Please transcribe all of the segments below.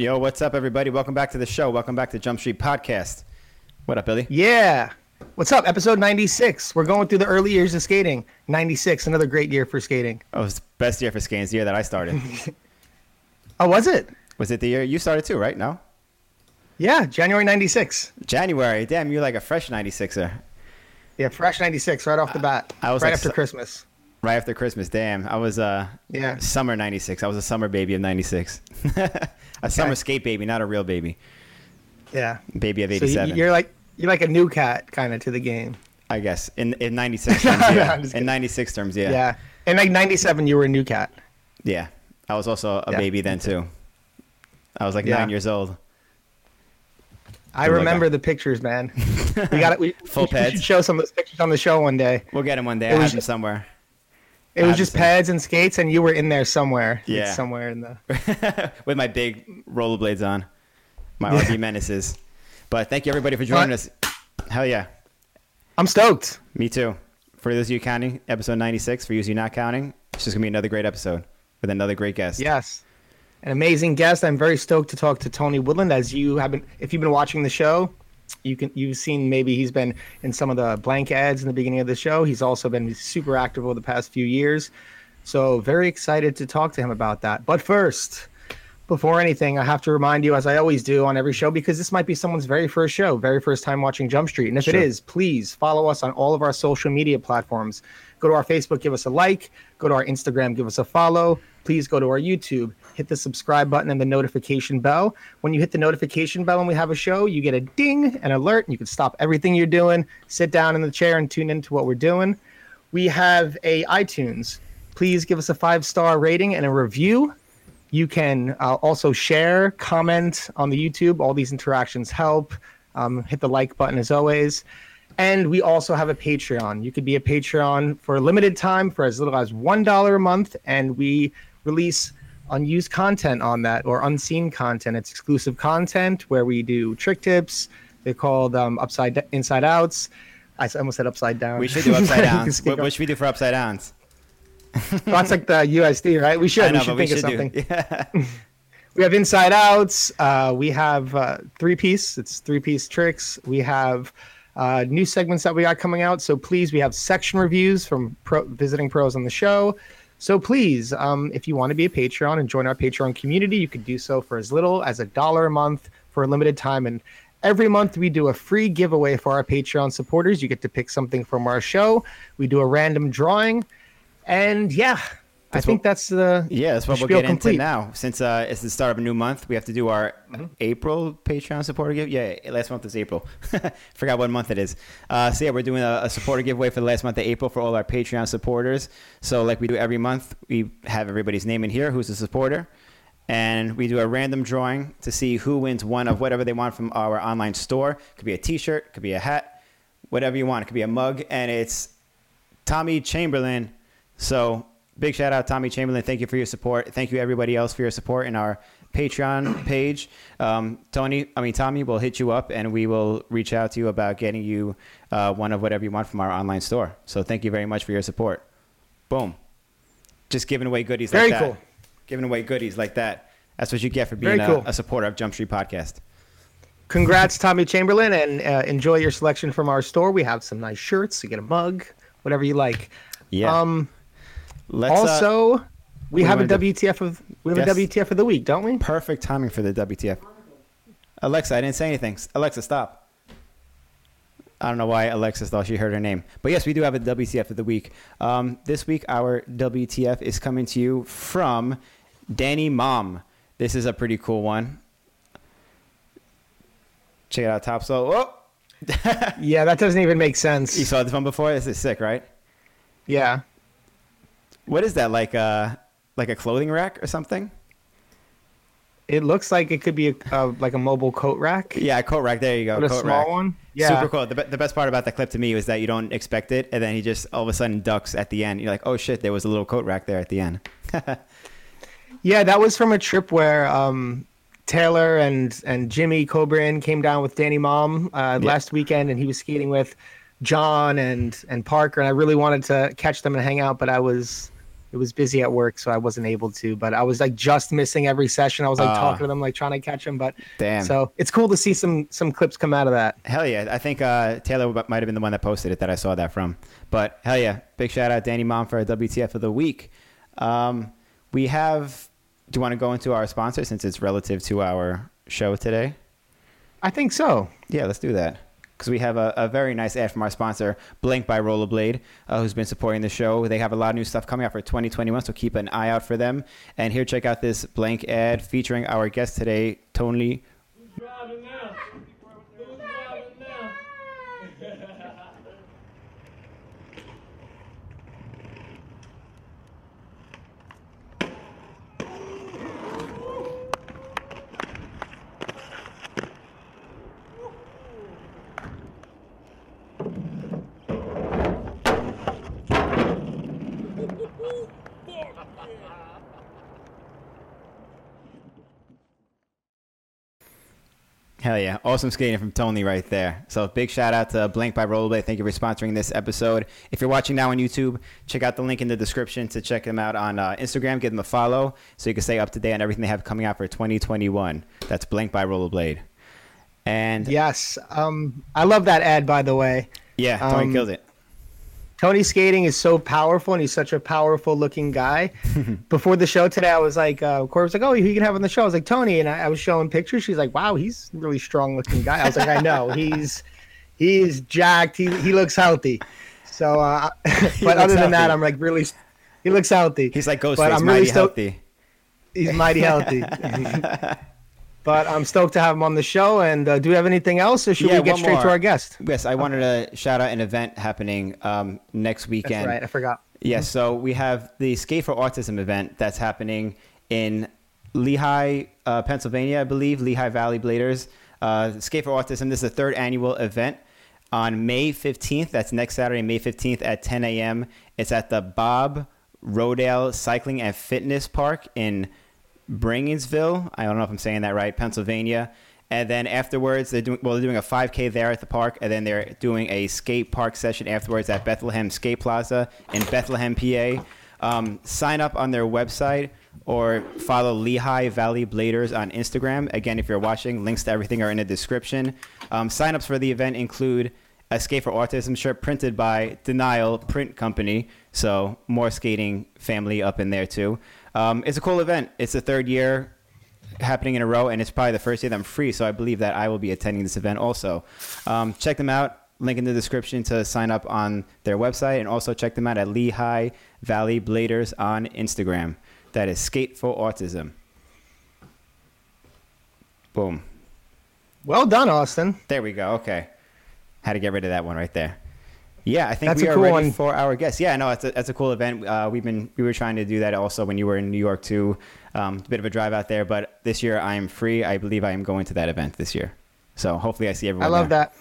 Yo, what's up, everybody? Welcome back to the show. Welcome back to Jump Street Podcast. What up, Billy? Yeah. What's up? Episode 96. We're going through the early years of skating. 96, another great year for skating. Oh, it's the best year for skating. It's the year that I started. Oh, was it? Was it the year you started too, right? No? Yeah, January 96. January. Damn, you're like a fresh 96er. Yeah, fresh 96 right off the bat. I was right like after Christmas. Right after Christmas. Damn. I was uh Yeah. summer 96. I was a summer baby of 96. a summer skate baby, not a real baby. Yeah. Baby of 87. you- you're like you're like a new cat kind of to the game. I guess. In in 96 terms, yeah. I'm in 96 terms, yeah. Yeah. In like 97 you were a new cat. Yeah. I was also a Yeah. baby then too. I was like Yeah. 9 years old. I Good remember the pictures, man. We got it. We, Full we we should show some of those pictures on the show one day. We'll get them one day. I have just- somewhere. It was just pads and skates, and you were in there somewhere. Like, Yeah. somewhere in the. with my big rollerblades on, my RV menaces. But thank you everybody for uh, joining us. Hell yeah, I'm stoked. me too. For those of you counting, episode 96. For those of you not counting, it's just gonna be another great episode with another great guest. Yes. An amazing guest. I'm very stoked to talk to Tony Woodland. As you have been, if you've been watching the show, you can you've seen maybe he's been in some of the blank ads in the beginning of the show. He's also been super active over the past few years. So very excited to talk to him about that. But first, before anything, I have to remind you, as I always do on every show, because this might be someone's very first show, very first time watching Jump Street. And if it Sure. is, please follow us on all of our social media platforms. Go to our Facebook, give us a like. Go to our Instagram, give us a follow. Please go to our YouTube, hit the subscribe button and the notification bell. When you hit the notification bell and we have a show, you get a ding, an alert, and you can stop everything you're doing, sit down in the chair and tune into what we're doing. We have a iTunes. Please give us a five star rating and a review. You can uh, also share, comment on the YouTube. All these interactions help. Um, hit the like button as always. And we also have a Patreon. You could be a Patreon for a limited time for as little as $1 a month. And we release unused content on that or unseen content. It's exclusive content where we do trick tips. They're called um, upside inside outs. I almost said upside down. We should do upside downs. what, what should we do for upside downs? That's like the USD, right? We should. Know, we should but we think should of something. do. Yeah. We have inside outs. Uh, we have uh, three piece. It's three piece tricks. We have uh, new segments that we got coming out. So please, we have section reviews from pro- visiting pros on the show. So please, um, if you want to be a Patreon and join our Patreon community, you could do so for as little as a dollar a month for a limited time. And every month we do a free giveaway for our Patreon supporters. You get to pick something from our show. We do a random drawing, and yeah, I think what- that's the Yeah, that's what we'll get complete. into now. Since uh, it's the start of a new month, we have to do our Mm-hmm. April Patreon supporter give. Yeah, last month was April. Forgot what month it is. Uh, so yeah, we're doing a, a supporter giveaway for the last month of April for all our Patreon supporters. So like we do every month, we have everybody's name in here who's a supporter, and we do a random drawing to see who wins one of whatever they want from our online store. Could be a T-shirt, could be a hat, whatever you want. It could be a mug, and it's Tommy Chamberlain. So big shout out, Tommy Chamberlain. Thank you for your support. Thank you everybody else for your support in our Patreon page. Um, Tony, I mean Tommy, will hit you up and we will reach out to you about getting you uh, one of whatever you want from our online store. So thank you very much for your support. Boom. Just giving away goodies Very like that. cool. Giving away goodies like that. That's what you get for being a, cool. a supporter of Jump Street Podcast. Congrats, Tommy Chamberlain, and uh, enjoy your selection from our store. We have some nice shirts. You get a mug, whatever you like. Yeah. Um, Let's uh, also, we have a do? WTF of we have Yes. a WTF of the week, don't we? perfect timing for the WTF. Alexa, I didn't say anything. Alexa, stop. I don't know why Alexa thought she heard her name. But yes, we do have a WTF of the week. Um, this week, our WTF is coming to you from Danny Mom. This is a pretty cool one. Check it out, top so. Oh, Yeah, that doesn't even make sense. you saw this one before. This is sick, right? Yeah, What is that? Like a like a clothing rack or something? it looks like it could be a, uh, like a mobile coat rack, Yeah, a coat rack. There you go. but a coat small rack. one. Yeah, Super cool. The, the best part about that clip to me was that you don't expect it, and then he just all of a sudden ducks at the end. You're like, oh shit, there was a little coat rack there at the end. Yeah, that was from a trip where um, Taylor and and Jimmy Coburn came down with Danny Mom uh, Yeah. last weekend, and he was skating with John and and Parker, and I really wanted to catch them and hang out, but I was it was busy at work, so I wasn't able to. But I was like just missing every session. I was like Ah. talking to them, like trying to catch them. But Damn. so it's cool to see some some clips come out of that. Hell yeah. I think uh, Taylor might have been the one that posted it that I saw that from. But hell yeah. Big shout out Danny Mom for WTF of the week. Um, we have, do you want to go into our sponsor since it's relative to our show today? I think so. Yeah, let's do that. Because we have a, a very nice ad from our sponsor, Blank by Rollerblade, uh, who's been supporting the show. They have a lot of new stuff coming out for 2021, so keep an eye out for them. And here, check out this blank ad featuring our guest today, Tony. driving now? Who's driving now? Hell yeah. Awesome skating from Tony right there. So big shout out to Blank by Rollerblade. Thank you for sponsoring this episode. If you're watching now on YouTube, check out the link in the description to check them out on uh, Instagram. Give them a follow so you can stay up to date on everything they have coming out for 2021. That's Blank by Rollerblade. And Yes. Um, I love that ad, by the way. Yeah, Tony Um, kills it. Tony skating is so powerful, and he's such a powerful looking guy. Before the show today, I was like, uh, Corey was like, "Oh, who you can have on the show?" I was like, "Tony," and I, I was showing pictures. She's like, "Wow, he's a really strong looking guy." I was like, "I know, he's he's jacked. He he looks healthy." So, uh, but other than that. I'm like really, he looks healthy. He's like but Ghostface, I'm mighty really healthy. He's mighty healthy. But I'm stoked to have him on the show. And uh, do we have anything else, or should Yeah, we get straight to our guest? Yes, I wanted to shout out an event happening um, next weekend. That's right. I forgot. Yes, so we have the Skate for Autism event that's happening in Lehigh, uh, Pennsylvania, I believe, Lehigh Valley Bladers. Uh, Skate for Autism, this is the third annual event on May 15th. That's next Saturday, May 15th at 10 a.m. It's at the Bob Rodale Cycling and Fitness Park in Bringinsville. I don't know if I'm saying that right, Pennsylvania. And then afterwards, they're doing well. They're doing a 5K there at the park, and then they're doing a skate park session afterwards at Bethlehem Skate Plaza in Bethlehem, PA. Um, sign up on their website or follow Lehigh Valley Bladers on Instagram. Again, if you're watching, links to everything are in the description. Um, signups for the event include a Skate for Autism shirt printed by Denial Print Company. So more skating family up in there too. Um, it's a cool event. It's the third year happening in a row, and it's probably the first year that I'm free. So I believe that I will be attending this event also. Um, check them out. Link in the description to sign up on their website, and also check them out at Lehigh Valley Bladers on Instagram. That is Skate for Autism. Boom. Well done, Austin. There we go. Okay. Had to get rid of that one right there. Yeah, I think That's we a are cool ready one. for our guests. Yeah, no, it's a, it's a cool event. Uh, we've been we were trying to do that also when you were in New York too. Um, a bit of a drive out there, but this year I am free. I believe I am going to that event this year. So hopefully I see everyone. I love there. that.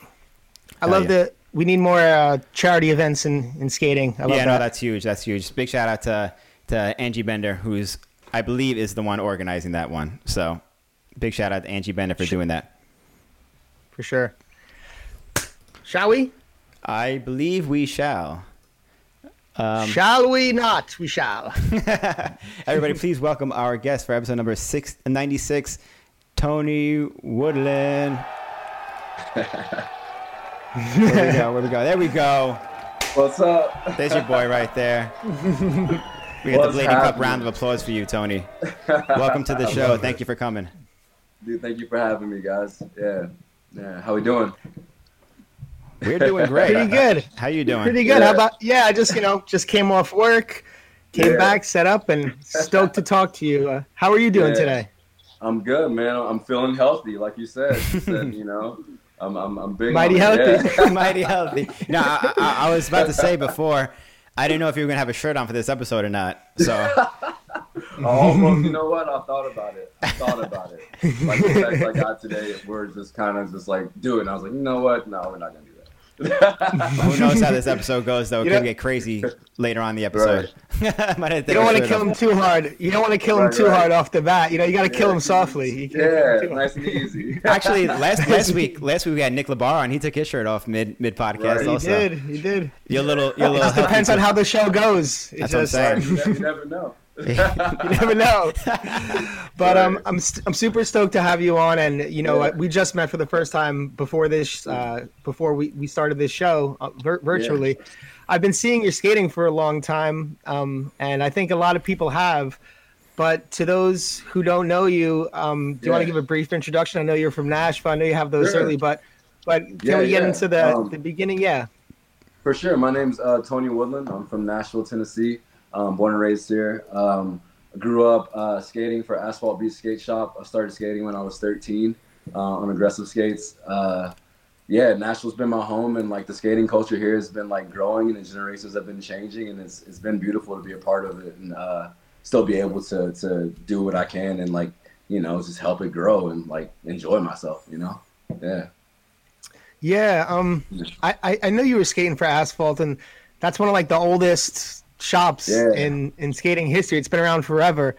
I Hell love yeah. the. We need more uh, charity events in, in skating. I love yeah, that. no, that's huge. That's huge. Big shout out to to Angie Bender, who's I believe is the one organizing that one. So big shout out to Angie Bender for doing that. for sure. Shall we? I believe we shall. Um, shall we not? We shall. Everybody, please welcome our guest for episode number six, 96, Tony Woodland. Where we go? Where we go? There we go. What's up? There's your boy right there. We got the What's Blading Cup round of applause for you, Tony. Welcome to the show. Thank you for coming. Dude, thank you for having me, guys. Yeah, yeah. How we doing? We're doing great. Pretty good. How you doing? Pretty good. How Yeah. about? Yeah, I just you know just came off work, came Yeah. back, set up, and stoked to talk to you. Uh, how are you doing Yeah. today? I'm good, man. I'm feeling healthy, like you said. You said, you know, I'm, I'm, I'm big. Mighty healthy. Yeah. Mighty healthy. No, I, I, I was about to say before, I didn't know if you were going to have a shirt on for this episode or not. So, well, you know what? I thought about it. I thought about it. Like the text I got today, we're just kind of just like do it. And I was like, you know what? No, we're not gonna do that. Who knows how this episode goes though? It You could know- get crazy later on in the episode. Might have to You don't want to kill him too hard. You don't want to kill him too right. hard off the bat. You know, you got to kill him softly. Yeah, kill him too nice and easy. Actually, last last week, last week we had Nick Labar on. He took his shirt off mid mid podcast. Right. He Also, did. He did. your little your It little just depends on how the show goes. It That's what I'm saying. you never know. you never know. But um, I'm st- I'm super stoked to have you on, and you know Yeah. we just met for the first time before this uh, before we, we started this show uh, vir- virtually. I've been seeing your skating for a long time, um, and I think a lot of people have. But to those who don't know you, um, do you want to give a brief introduction? I know you're from Nashville. I know you have those Sure. early, but but can Yeah, we get yeah. into the, Um, the beginning? Yeah. For sure. My name's uh, Tony Woodland. I'm from Nashville, Tennessee. Um, born and raised here. Um, grew up uh, skating for Asphalt Beach Skate Shop. I started skating when I was 13 uh, on aggressive skates. Uh, yeah, Nashville's been my home, and like the skating culture here has been like growing, and the generations have been changing, and it's it's been beautiful to be a part of it, and uh, still be able to to do what I can, and like you know just help it grow and like enjoy myself. You know, yeah. Yeah, um, I, I I know you were skating for Asphalt, and that's one of like the oldest shops Yeah. in in skating history. It's been around forever.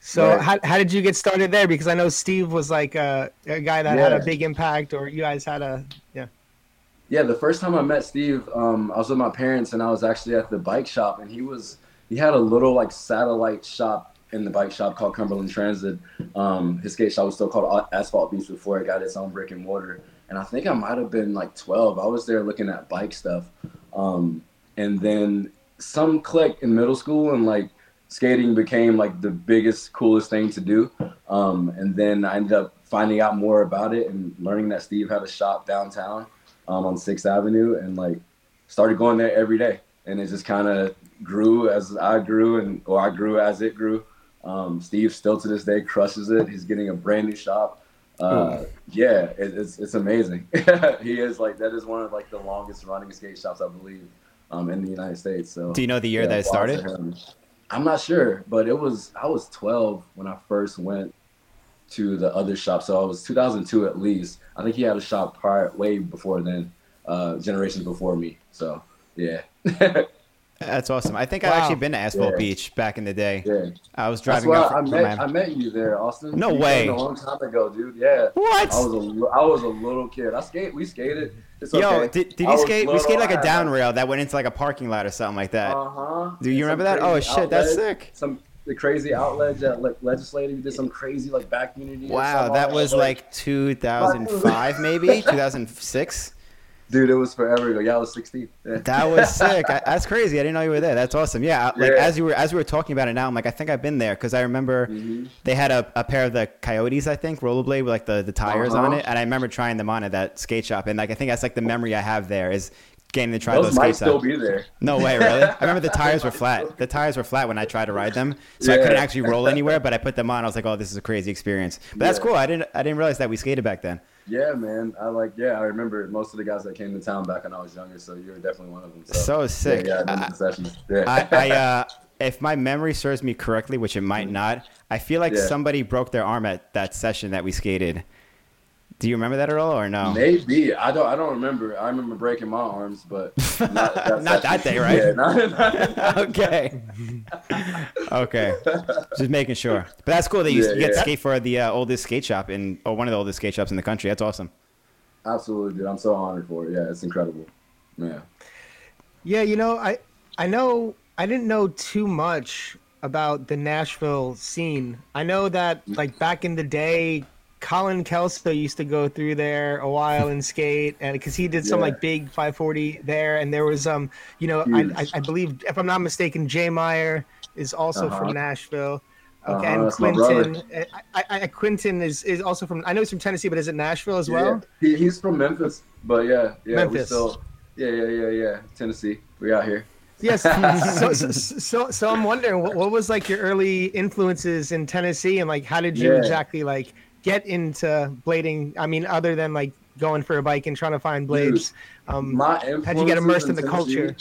So Right. how how did you get started there? Because I know Steve was like a, a guy that had a big impact, or you guys had a yeah. Yeah, the first time I met Steve, um, I was with my parents and I was actually at the bike shop and he was he had a little like satellite shop in the bike shop called Cumberland Transit. Um, his skate shop was still called Asphalt Beach before it got its own brick and mortar. And I think I might have been like 12. I was there looking at bike stuff. Um, and then some click in middle school and like skating became like the biggest, coolest thing to do. Um, and then I ended up finding out more about it and learning that Steve had a shop downtown um, on Sixth Avenue, and like started going there every day. And it just kind of grew as I grew, and or I grew as it grew. Um, Steve still to this day crushes it. He's getting a brand new shop. Uh, yeah, it, it's it's amazing. he is like that is one of like the longest running skate shops I believe um, in the United States. So Do you know the year yeah, that it started? I'm not sure, but it was I was 12 when I first went to the other shop. So it was 2002 at least. I think he had a shop prior, way before then, uh, generations before me. So yeah, yeah. That's awesome. I think I've actually been to Asphalt Yeah. Beach back in the day. I was driving why up I from, from met I met you there, Austin. No You way. A long time ago, dude. Yeah. What? I was a was a little kid. I skate. We skated. It's Yo, okay. did, did you skate? We skated like a down rail that went into like a parking lot or something like that. Uh huh. Do you remember that? Oh shit, that's sick. Some the crazy outlet at le- legislative you did some crazy like back unity. or Wow, that was like 2005 maybe 2006. Dude, it was forever ago. Yeah, I was 16. Yeah. That was sick. I, that's crazy. I didn't know you were there. That's awesome. Yeah, like Yeah. as you were as we were talking about it now, I'm like I think I've been there because I remember Mhm. they had a, a pair of the Coyotes, I think, rollerblade with like the, the tires on Uh-huh. it, and I remember trying them on at that skate shop, and like I think that's like the memory I have there is getting to try Those those, might skates still out. be there. No way, really. I remember the tires were flat. The tires were flat when I tried to ride them, so I couldn't actually roll anywhere. But I put them on. I was like, oh, this is a crazy experience. But that's cool. I didn't I didn't realize that we skated back then. Yeah, man. I like. Yeah, I remember most of the guys that came to town back when I was younger. So you were definitely one of them. So, So sick. Yeah, yeah I sessions. Yeah. I, I uh, if my memory serves me correctly, which it might not, I feel like Yeah. somebody broke their arm at that session that we skated. Do you remember that at all, or no? Maybe I don't. I don't remember. I remember breaking my arms, but not that, Not that day, right? Yeah, not, not, okay. okay. Just making sure. But that's cool that you, Yeah, you get to yeah. skate for the uh, oldest skate shop in, or one of the oldest skate shops in the country. That's awesome. absolutely, dude. I'm so honored for it. Yeah, it's incredible. Yeah. Yeah, you know, I I know I didn't know too much about the Nashville scene. I know that like back in the day, Colin Kelso used to go through there a while and skate, and because he did some Yeah. like big 540 there, and there was um, you know, I, I, I believe if I'm not mistaken, Jay Meyer is also Uh-huh. from Nashville. Okay, Uh-huh, and Quinton, I, I, Quinton is, is also from. I know he's from Tennessee, but is it Nashville as well? He, he's from Memphis, but yeah, yeah, we Memphis. still. Yeah, yeah, yeah, yeah. Tennessee. We out here. Yes. so, so, so, so I'm wondering, what, what was like your early influences in Tennessee, and like, how did you Yeah. exactly like get into blading? I mean, other than like going for a bike and trying to find blades. Um, My how'd you get immersed in the Tennessee- culture?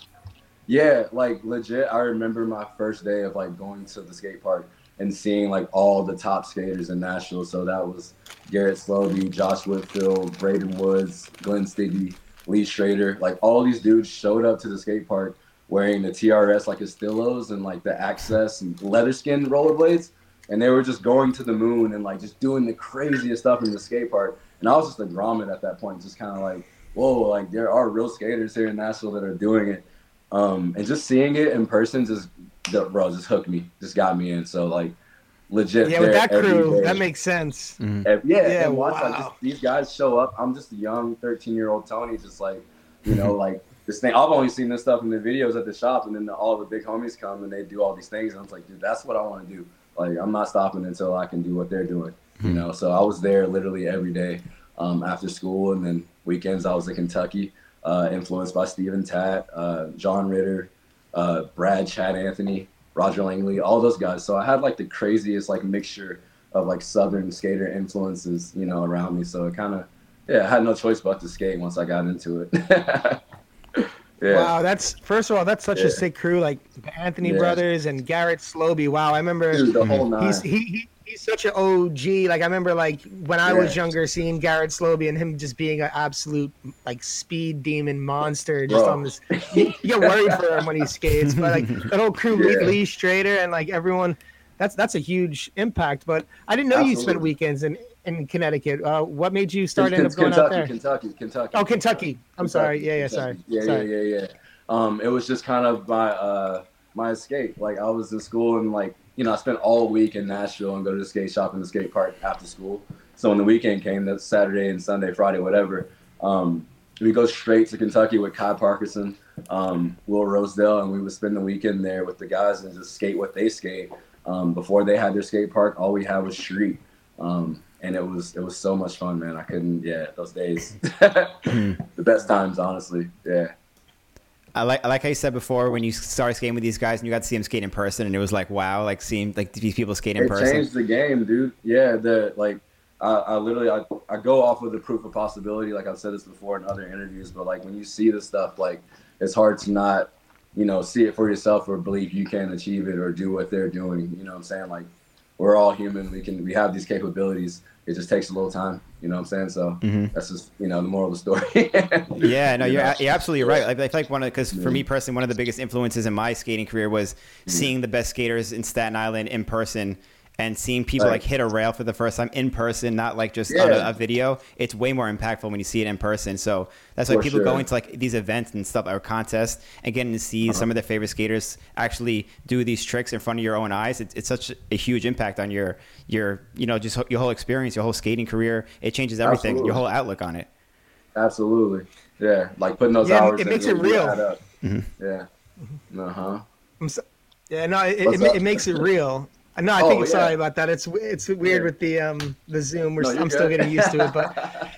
Yeah, like legit. I remember my first day of like going to the skate park and seeing like all the top skaters in Nashville. So that was Garrett Slowby, Josh Whitfield, Braden Woods, Glenn Stiggy, Lee Schrader, like all these dudes showed up to the skate park wearing the TRS like Estilos and like the Access and leather skin rollerblades, and they were just going to the moon and like just doing the craziest stuff in the skate park. And I was just a grommet at that point, just kind of like, whoa, like there are real skaters here in Nashville that are doing it. Um, and just seeing it in person just, bro, just hooked me, just got me in. So like, legit. Yeah, with there that crew, day. that makes sense. Ev- yeah, Yeah, and watch like wow. just, these guys show up. I'm just a young 13 year old Tony, just like you know, like this thing. I've only seen this stuff in the videos at the shop, and then the, all the big homies come and they do all these things, and I was like, dude, that's what I want to do. Like I'm not stopping until I can do what they're doing. You know, so I was there literally every day um, after school, and then weekends I was in Kentucky, uh, influenced by Steven Tat, uh, John Ritter, uh, Brad, Chad Anthony, Roger Langley, all those guys. So I had like the craziest like mixture of like Southern skater influences, you know, around me. So it kind of, yeah, I had no choice but to skate once I got into it. yeah. Wow, that's first of all, that's such Yeah. a sick crew. Like Anthony Yeah. brothers and Garrett Sloby. Wow, I remember Dude, the whole he's he, he he's such an OG. Like I remember like when I was younger seeing Garrett Sloby and him just being an absolute like speed demon monster just Bro. on this you, get worried for him when he skates. But like that whole crew Lee. Lee Strader and like everyone that's that's a huge impact. But I didn't know you spent weekends in, in Connecticut. Uh, what made you start end up going Kentucky, out there? Kentucky, Kentucky. Oh, Kentucky. I'm sorry. Yeah, yeah, sorry. Yeah, Sorry. yeah, yeah, yeah. Um, it was just kind of my uh my escape. Like I was in school and like you know I spent all week in Nashville and go to the skate shop in the skate park after school. So when the weekend came, that's Saturday and Sunday, Friday, whatever. Um, we go straight to Kentucky with Kai Parkinson, um, Will Rosedale, and we would spend the weekend there with the guys and just skate what they skate. Um, before they had their skate park, all we had was street. Um, and it was it was so much fun, man. I couldn't, yeah, those days, the best times, honestly. Yeah, I like, I like how you said before when you started skating with these guys and you got to see them skate in person and it was like wow, like seeing like these people skate in it person. changed the game, dude. Yeah, the like, I, I literally I, I go off with the proof of possibility. Like I've said this before in other interviews, but like when you see this stuff, like it's hard to not, you know, see it for yourself or believe you can achieve it or do what they're doing. You know what I'm saying? Like we're all human. We can we have these capabilities. It just takes a little time. You know what I'm saying? So Mhm. that's just you know the moral of the story. Yeah, no, You you're, you're absolutely right. Like, I feel like one of because for me personally, one of the biggest influences in my skating career was seeing the best skaters in Staten Island in person and seeing people Right. like hit a rail for the first time in person, not like just on a, a video. It's way more impactful when you see it in person. So that's why For people sure. go into like these events and stuff or contests and getting to see Uh-huh. some of their favorite skaters actually do these tricks in front of your own eyes. It's, it's such a huge impact on your your you know just your whole experience, your whole skating career. It changes everything, Absolutely. your whole outlook on it. Absolutely. Yeah, like putting those Yeah, hours. it in, makes it really real. add up. Mhm. Yeah. Uh huh. So, yeah, no, it, it, it makes it real. No, I Oh, think yeah. sorry about that. It's it's weird Yeah. with the um the Zoom. We're, No, I'm still getting used to it, but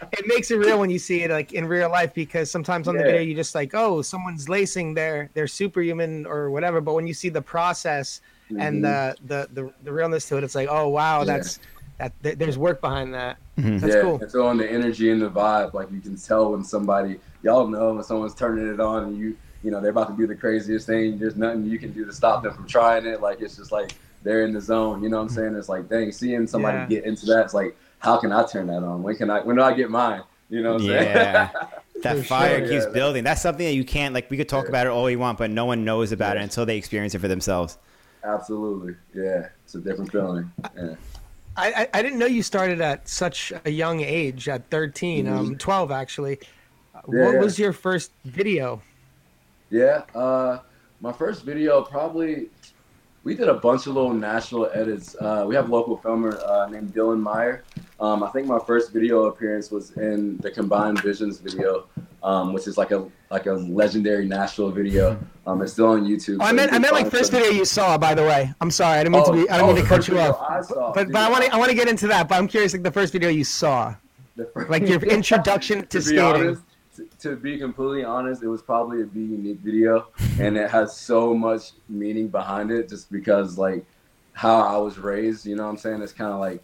it makes it real when you see it like in real life because sometimes on the video you just like oh someone's lacing their their superhuman or whatever, but when you see the process and Mhm. the, the the the realness to it, it's like oh wow Yeah. that's that th- there's work behind that. Mhm. That's yeah, cool. and throwing the energy and the vibe, like you can tell when somebody, y'all know when someone's turning it on and you, you know, they're about to do the craziest thing. There's nothing you can do to stop them from trying it. Like it's just like they're in the zone. You know what I'm saying? It's like, dang, seeing somebody Yeah. get into that, it's like, how can I turn that on? When can I? When do I get mine? You know what I'm Yeah. saying? That For fire sure. keeps Yeah. building. That's something that you can't like. We could talk Yeah. about it all we want, but no one knows about it until they experience it for themselves. Absolutely. Yeah, it's a different feeling. Yeah. I, I I didn't know you started at such a young age at 13, um 12 actually. Yeah, what yeah. was your first video? Yeah, uh, my first video probably we did a bunch of little national edits. Uh, we have a local filmer uh, named Dylan Meyer. Um, I think my first video appearance was in the Combined Visions video, um, which is like a like a legendary Nashville video. Um, it's still on YouTube. Oh, I meant I meant like first video you saw. By the way, I'm sorry. I didn't mean to Oh, be. I don't oh, mean to cut you off. Saw, but dude, but I want to I want to get into that. But I'm curious, like the first video you saw, like your introduction to, to skating. honest, to, be completely honest, it was probably a Be Unique video, and it has so much meaning behind it, just because like how I was raised. You know what I'm saying? It's kind of like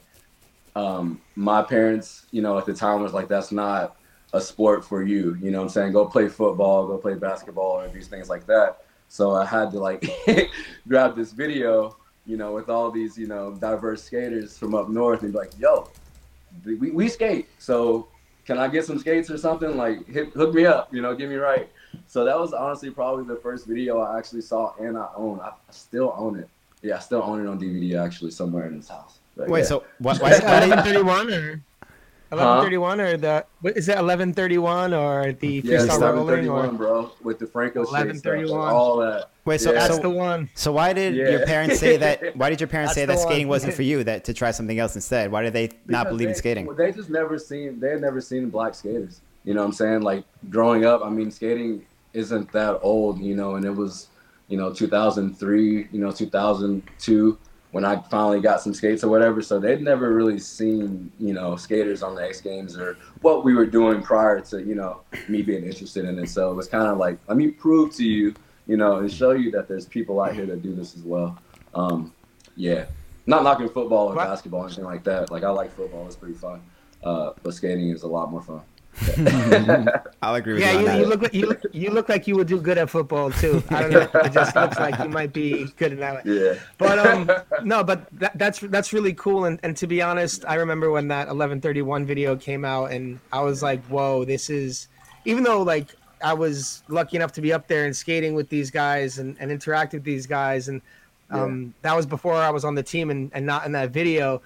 um, my parents, you know, at the time was like, that's not a sport for you. You know what I'm saying? Go play football, go play basketball, or these things like that. So I had to like grab this video, you know, with all these, you know, diverse skaters from up north and be like, yo, we, we skate. So can I get some skates or something? Like, hit, hook me up, you know, get me right. So that was honestly probably the first video I actually saw and I own. I, I still own it. Yeah, I still own it on DVD actually somewhere in this house. But Wait, yeah. so what? Why, Is it why did- 1131 or 1131 or the what is it 1131 or the yeah, freestyle seven rolling thirty one, or bro, with the Franco shit stuff, 11:31. all that. wait, so, Yeah. that's so, the one. so why did your parents say that? Why did your parents say that skating one. wasn't for you? That to try something else instead? Why did they not Because believe in they- skating? They just never seen they had never seen black skaters. You know what I'm saying? Like growing up, I mean skating isn't that old, you know, and it was, you know, 2003, you know, 2002 when I finally got some skates or whatever. So they'd never really seen, you know, skaters on the X Games or what we were doing prior to, you know, me being interested in it. So it was kind of like, let me prove to you, you know, and show you that there's people out here that do this as well. Um, yeah, not knocking football or What? basketball or anything like that. Like I like football; it's pretty fun. Uh, but skating is a lot more fun. I'll agree with Yeah, you on you, you look like you look, you look like you would do good at football too. I don't know. It just looks like you might be good at that. Yeah. But um, no, but that, that's that's really cool. And and to be honest, I remember when that 1131 video came out, and I was like, whoa, this is. Even though like I was lucky enough to be up there and skating with these guys and, and interact with these guys, and um, that was before I was on the team and, and not in that video.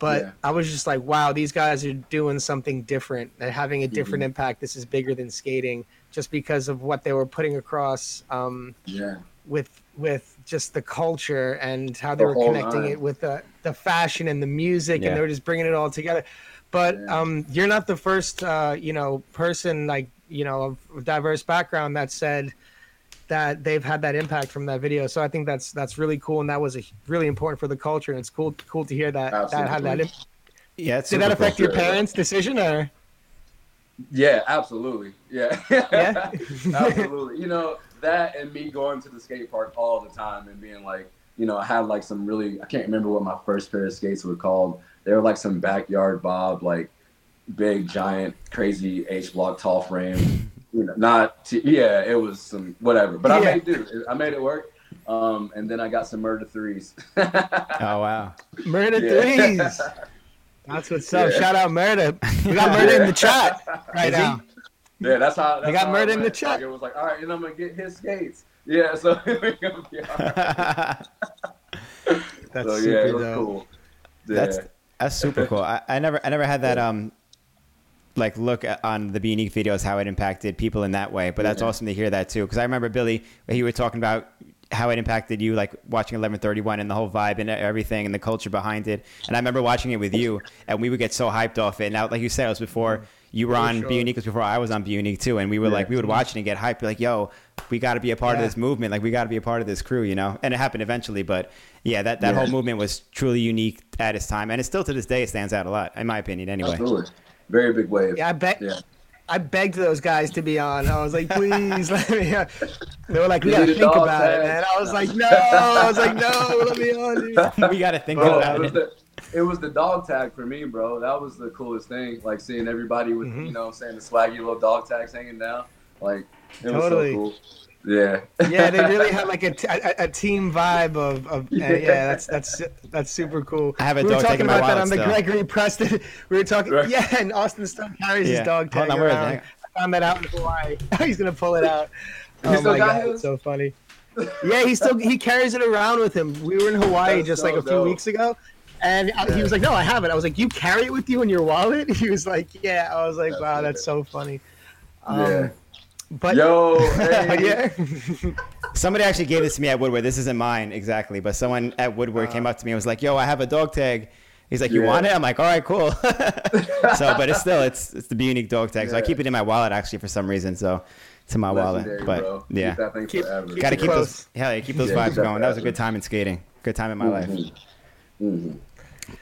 But Yeah. I was just like, wow, these guys are doing something different. They're having a different impact. This is bigger than skating, just because of what they were putting across. Um, Yeah. with with just the culture and how they The were connecting it with the the fashion and the music Yeah. and they were just bringing it all together but Yeah. um you're not the first uh you know person like you know of diverse background that said that they've had that impact from that video so i think that's that's really cool and that was a, really important for the culture and it's cool cool to hear that that had that Absolutely. imp- yeah, did that affect your parents decision or Yeah, absolutely. Yeah. Yeah? absolutely. You know, that and me going to the skate park all the time and being like, you know, I had like some really I can't remember what my first pair of skates were called. They were like some backyard bob, like big, giant, crazy H block tall frame. You know, not t- yeah, it was some whatever. But I Yeah. made do. I made it work. Um, and then I got some murder threes. Oh wow. murder Yeah. threes that's what's up Yeah. shout out murder we got murder in the chat right now Yeah, that's how. That's got how murder in the chat. Like, it was like, all right, and I'm gonna get his skates. Yeah, so we're gonna be all right. that's so super yeah, it was cool. Yeah. That's that's super cool. I, I never I never had that um like look at- on the Be Unique videos how it impacted people in that way. But that's Yeah. awesome to hear that too. Because I remember Billy, he was talking about how it impacted you, like watching 1131 and the whole vibe and everything and the culture behind it. And I remember watching it with you, and we would get so hyped off it. Now, like you said, it was before mm-hmm. you were on sure. Be Unique, it was before I was on Be Unique too. And we were Yeah. like, we would watch it and get hyped, like, yo, we got to be a part Yeah. of this movement. Like, we got to be a part of this crew, you know? And it happened eventually. But yeah, that, that Yeah. whole movement was truly unique at its time. And it still to this day, it stands out a lot, in my opinion, anyway. Absolutely. Very big wave. Yeah, I bet. Yeah. I begged those guys to be on. I was like, please let me. On. They were like, we You gotta think dog about it, tag. man. I was like, no. I was like, no, let me on. Dude. we got to think Bro, it about was, it. the, it was the dog tag for me, bro. That was the coolest thing. Like seeing everybody with, Mhm. you know, I'm saying the swaggy little dog tags hanging down. Like it was Totally. so cool. Yeah. Yeah, they really had like a, t- a, a team vibe of, of uh, yeah. Yeah. That's that's that's super cool. I have a we were dog talking taking my about that on the still. Gregory Preston. We were talking, Right. yeah, and Austin Stone carries Yeah. his dog tag on, where is around. it? I found that out in Hawaii. He's gonna pull it out. You Oh still my got god, his? it's so funny. Yeah, he still he carries it around with him. We were in Hawaii That's just so like a few weeks ago, and I- he was like, "No, I have it." I was like, "You carry it with you in your wallet?" He was like, "Yeah." I was like, That's "Wow, good. that's so funny." Um, yeah. But Yo, hey. yeah, Somebody actually gave this to me at Woodward. This isn't mine exactly, but someone at Woodward came up to me and was like, "Yo, I have a dog tag." He's like, "You Yeah. want it?" I'm like, "All right, cool." so, but it's still it's it's the Be Unique dog tag. So I keep it in my wallet actually for some reason. So to in my wallet. But bro. yeah, Keep that thing Keep- keep gotta keep close. those hell yeah, keep those Yeah, vibes keep that going. That was a good time in skating. Good time in my life. Mhm. Mhm.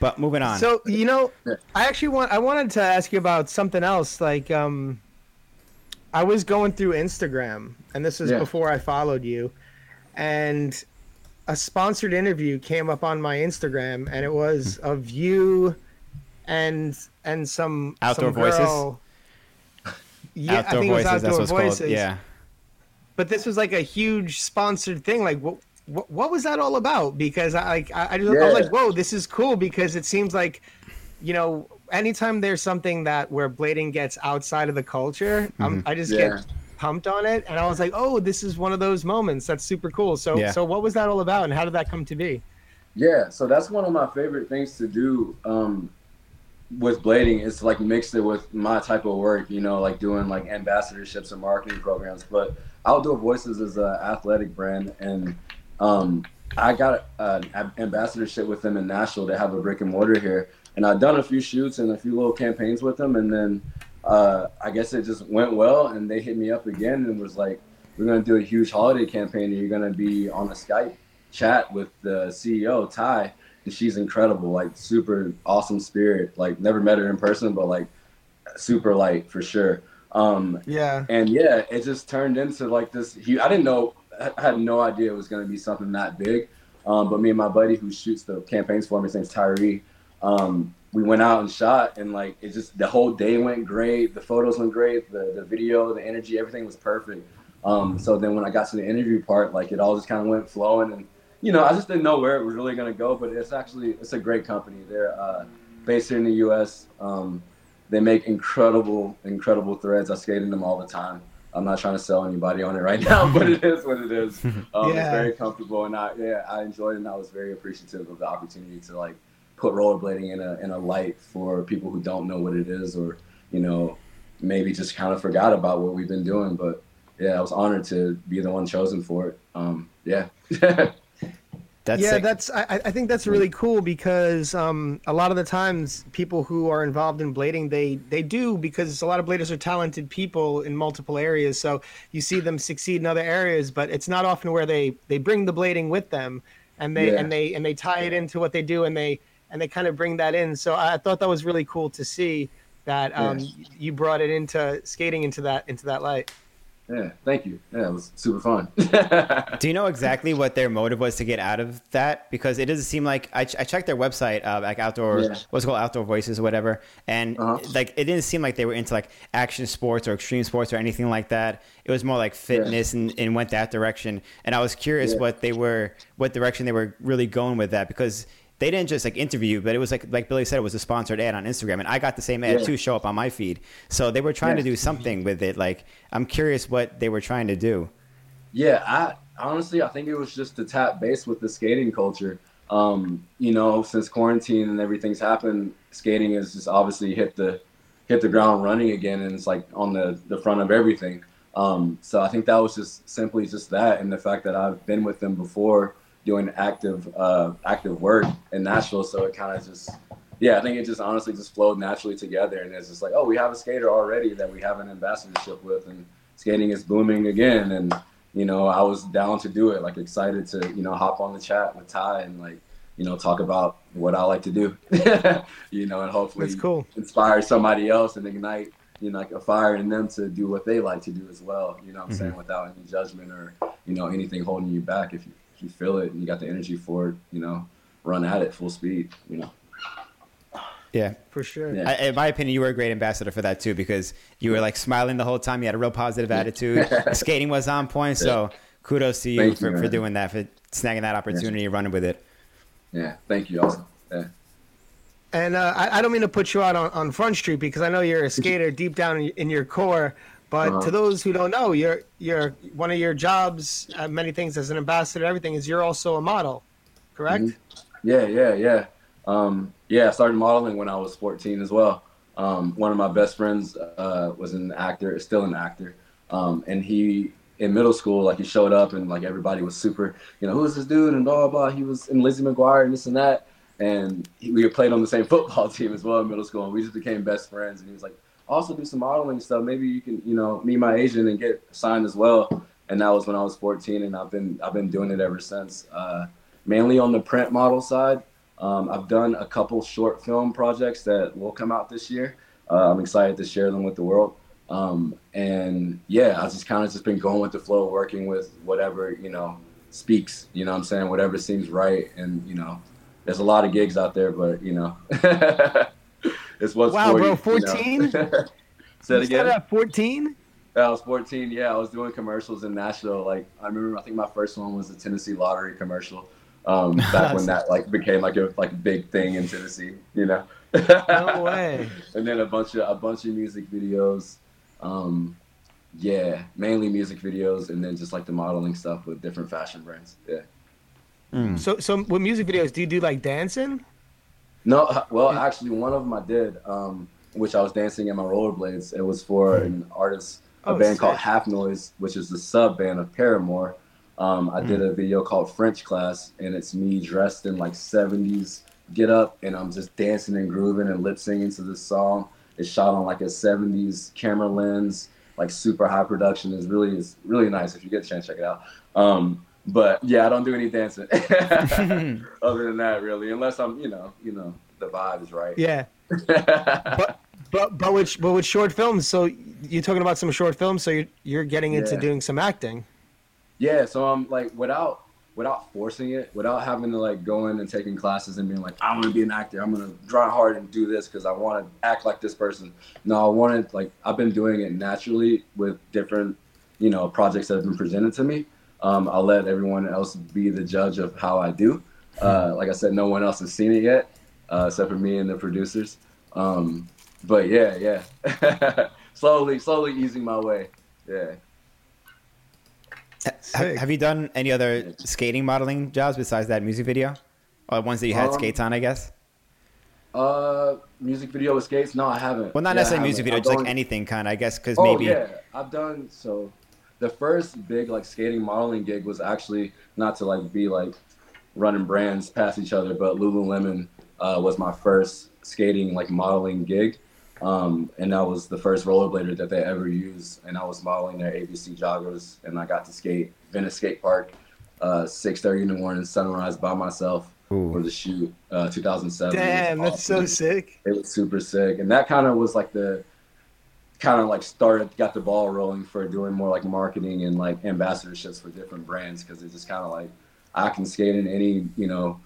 But moving on. So you know, I actually want I wanted to ask you about something else. Like, um, I was going through Instagram, and this is Yeah. before I followed you, and a sponsored interview came up on my Instagram, and it was of you and and some Outdoor some Voices? Yeah, outdoor I think voices. it was outdoor what it's voices. called. Yeah. But this was like a huge sponsored thing. Like, what what, what was that all about? Because I like I, I, just, I was like, whoa, this is cool because it seems like, you know, anytime there's something that where blading gets outside of the culture, um, I just Yeah. get pumped on it, and I was like, oh, this is one of those moments. That's super cool. So, Yeah. so what was that all about, and how did that come to be? Yeah, so that's one of my favorite things to do um, with blading is to, like mix it with my type of work, you know, like doing like ambassadorships and marketing programs. But Outdoor Voices is an athletic brand, and um, I got an ambassadorship with them in Nashville. They have a brick and mortar here, and I've done a few shoots and a few little campaigns with them, and then uh, I guess it just went well, and they hit me up again and was like, "We're gonna do a huge holiday campaign, and you're gonna be on a Skype chat with the CEO Ty, and she's incredible, like super awesome spirit. Like never met her in person, but like super light for sure. Um, Yeah. and yeah, it just turned into like this. Huge, I didn't know, I had no idea it was going to be something that big. Um, but me and my buddy who shoots the campaigns for me, his name's Tyree. Um, we went out and shot, and like it just the whole day went great. The photos went great. The the video, the energy, everything was perfect. Um, so then when I got to the interview part, like it all just kind of went flowing, and you know I just didn't know where it was really going to go. But it's actually it's a great company. They're uh, based here in the U.S. Um, they make incredible, incredible threads. I skate in them all the time. I'm not trying to sell anybody on it right now, but it is what it is. Um, It's very comfortable, and I yeah I enjoyed it, and I was very appreciative of the opportunity to like put rollerblading in a in a light for people who don't know what it is, or you know maybe just kind of forgot about what we've been doing. But yeah, I was honored to be the one chosen for it. Um, yeah. That's yeah, sick. that's I, I think that's really cool because um, a lot of the times people who are involved in blading they they do because a lot of bladers are talented people in multiple areas. So you see them succeed in other areas, but it's not often where they they bring the blading with them and they Yeah. and they and they tie it into what they do and they and they kind of bring that in. So I thought that was really cool to see that um, Yeah. you brought it into skating into that into that light. yeah. Thank you. Yeah, it was super fun. Do you know exactly what their motive was to get out of that? Because it doesn't seem like I, ch- I checked their website, uh, like outdoor, Yeah. what's it called Outdoor Voices or whatever, and Uh-huh. like it didn't seem like they were into like action sports or extreme sports or anything like that. It was more like fitness and, and went that direction. And I was curious Yeah. what they were, what direction they were really going with that because they didn't just like interview, but it was like like Billy said, it was a sponsored ad on Instagram, and I got the same ad Yeah. too show up on my feed. So they were trying to do something with it. Like I'm curious what they were trying to do. Yeah, I honestly I think it was just to tap base with the skating culture. Um, you know, since quarantine and everything's happened, skating has just obviously hit the hit the ground running again, and it's like on the the front of everything. Um, so I think that was just simply just that, and the fact that I've been with them before doing active uh, active work in Nashville, so it kind of just yeah, I think it just honestly just flowed naturally together, and it's just like oh, we have a skater already that we have an ambassadorship with, and skating is booming again, and you know, I was down to do it, like excited to, you know, hop on the chat with Ty and like, you know, talk about what I like to do, you know, and hopefully That's cool. inspire somebody else and ignite, you know, like a fire in them to do what they like to do as well. You know what I'm saying? Without any judgment or, you know, anything holding you back. If you, if you feel it and you got the energy for it, you know, run at it full speed, you know? Yeah. For sure. Yeah. I, in my opinion, you were a great ambassador for that too because you were like smiling the whole time. You had a real positive attitude. Skating was on point. So kudos to you Thank for, you, for doing that, for snagging that opportunity, and running with it. Yeah. Thank you. Also. Yeah. And uh, I, I don't mean to put you out on, on Front Street because I know you're a skater deep down in, in your core. But Uh-huh. to those who don't know, you're you're one of your jobs, uh, many things as an ambassador, everything is you're also a model, correct? Mhm. Yeah, yeah, yeah. Um, yeah, I started modeling when I was 14 as well. Um, one of my best friends uh, was an actor, is still an actor, um, and he in middle school, like he showed up and like everybody was super, you know, who's this dude and blah blah blah. He was in Lizzie McGuire and this and that, and he, we played on the same football team as well in middle school, and we just became best friends. And he was like, also do some modeling stuff. Maybe you can, you know, meet my agent and get signed as well. And that was when I was 14, and I've been I've been doing it ever since. Uh, mainly on the print model side. Um, I've done a couple short film projects that will come out this year. Uh, I'm excited to share them with the world. Um, and yeah, I've just kind of just been going with the flow, working with whatever, you know, speaks, you know what I'm saying? Whatever seems right. And, you know, there's a lot of gigs out there, but, you know, it's what's Wow, for bro, 14? You know? Say it again. at 14. I was 14. Yeah, I was doing commercials in Nashville. Like I remember, I think my first one was the Tennessee Lottery commercial. Um, back when that like became like a like big thing in Tennessee. You know. No way. and then a bunch of a bunch of music videos. Um, yeah, mainly music videos, and then just like the modeling stuff with different fashion brands. Yeah. Mm. So, so with music videos, do you do like dancing? No, uh, well, actually, one of them I did, um, which I was dancing in my rollerblades. It was for an artist, a Oh, band called. Half Noise, which is the sub band of Paramore. Um, I did a video called French Class, and it's me dressed in like 70s get up, and I'm just dancing and grooving and lip singing to this song. It's shot on like a 70s camera lens, like super high production. It's really, it's really nice. If you get a chance, check it out. Um, but yeah, I don't do any dancing other than that, really, unless I'm, you know, you know, the vibe is right. Yeah. But but but with but with short films, so you're talking about some short films, so you're you're getting into Yeah. doing some acting. yeah, so I'm like without without forcing it, without having to like go in and taking classes and being like, I want to be an actor. I'm gonna try hard and do this because I want to act like this person. No, I wanted like I've been doing it naturally with different, you know, projects that have been presented to me. Um, I'll let everyone else be the judge of how I do. Uh, like I said, no one else has seen it yet, uh, except for me and the producers. Um, but yeah, yeah, slowly, slowly easing my way. Yeah. Sick. have you done any other skating modeling jobs besides that music video? Or ones that you had Um, skates on, I guess? Uh, music video with skates? No, I haven't. Well, not Yeah, I necessarily music haven't. video, I've just like anything kind, Of, I guess, because Oh maybe. yeah, I've done so. The first big like skating modeling gig was actually not to like be like running brands past each other, but Lululemon uh, was my first skating like modeling gig, um, and that was the first rollerblader that they ever used, and I was modeling their ABC joggers, and I got to skate Venice Skate Park, uh, six thirty in the morning, sunrise by myself Ooh. for the shoot, uh, 2007. It was Damn, that's so sick. it was super sick and that kind of was like the kind of like started got the ball rolling for doing more like marketing and like ambassadorships for different brands because it's just kind of like i can skate in any you know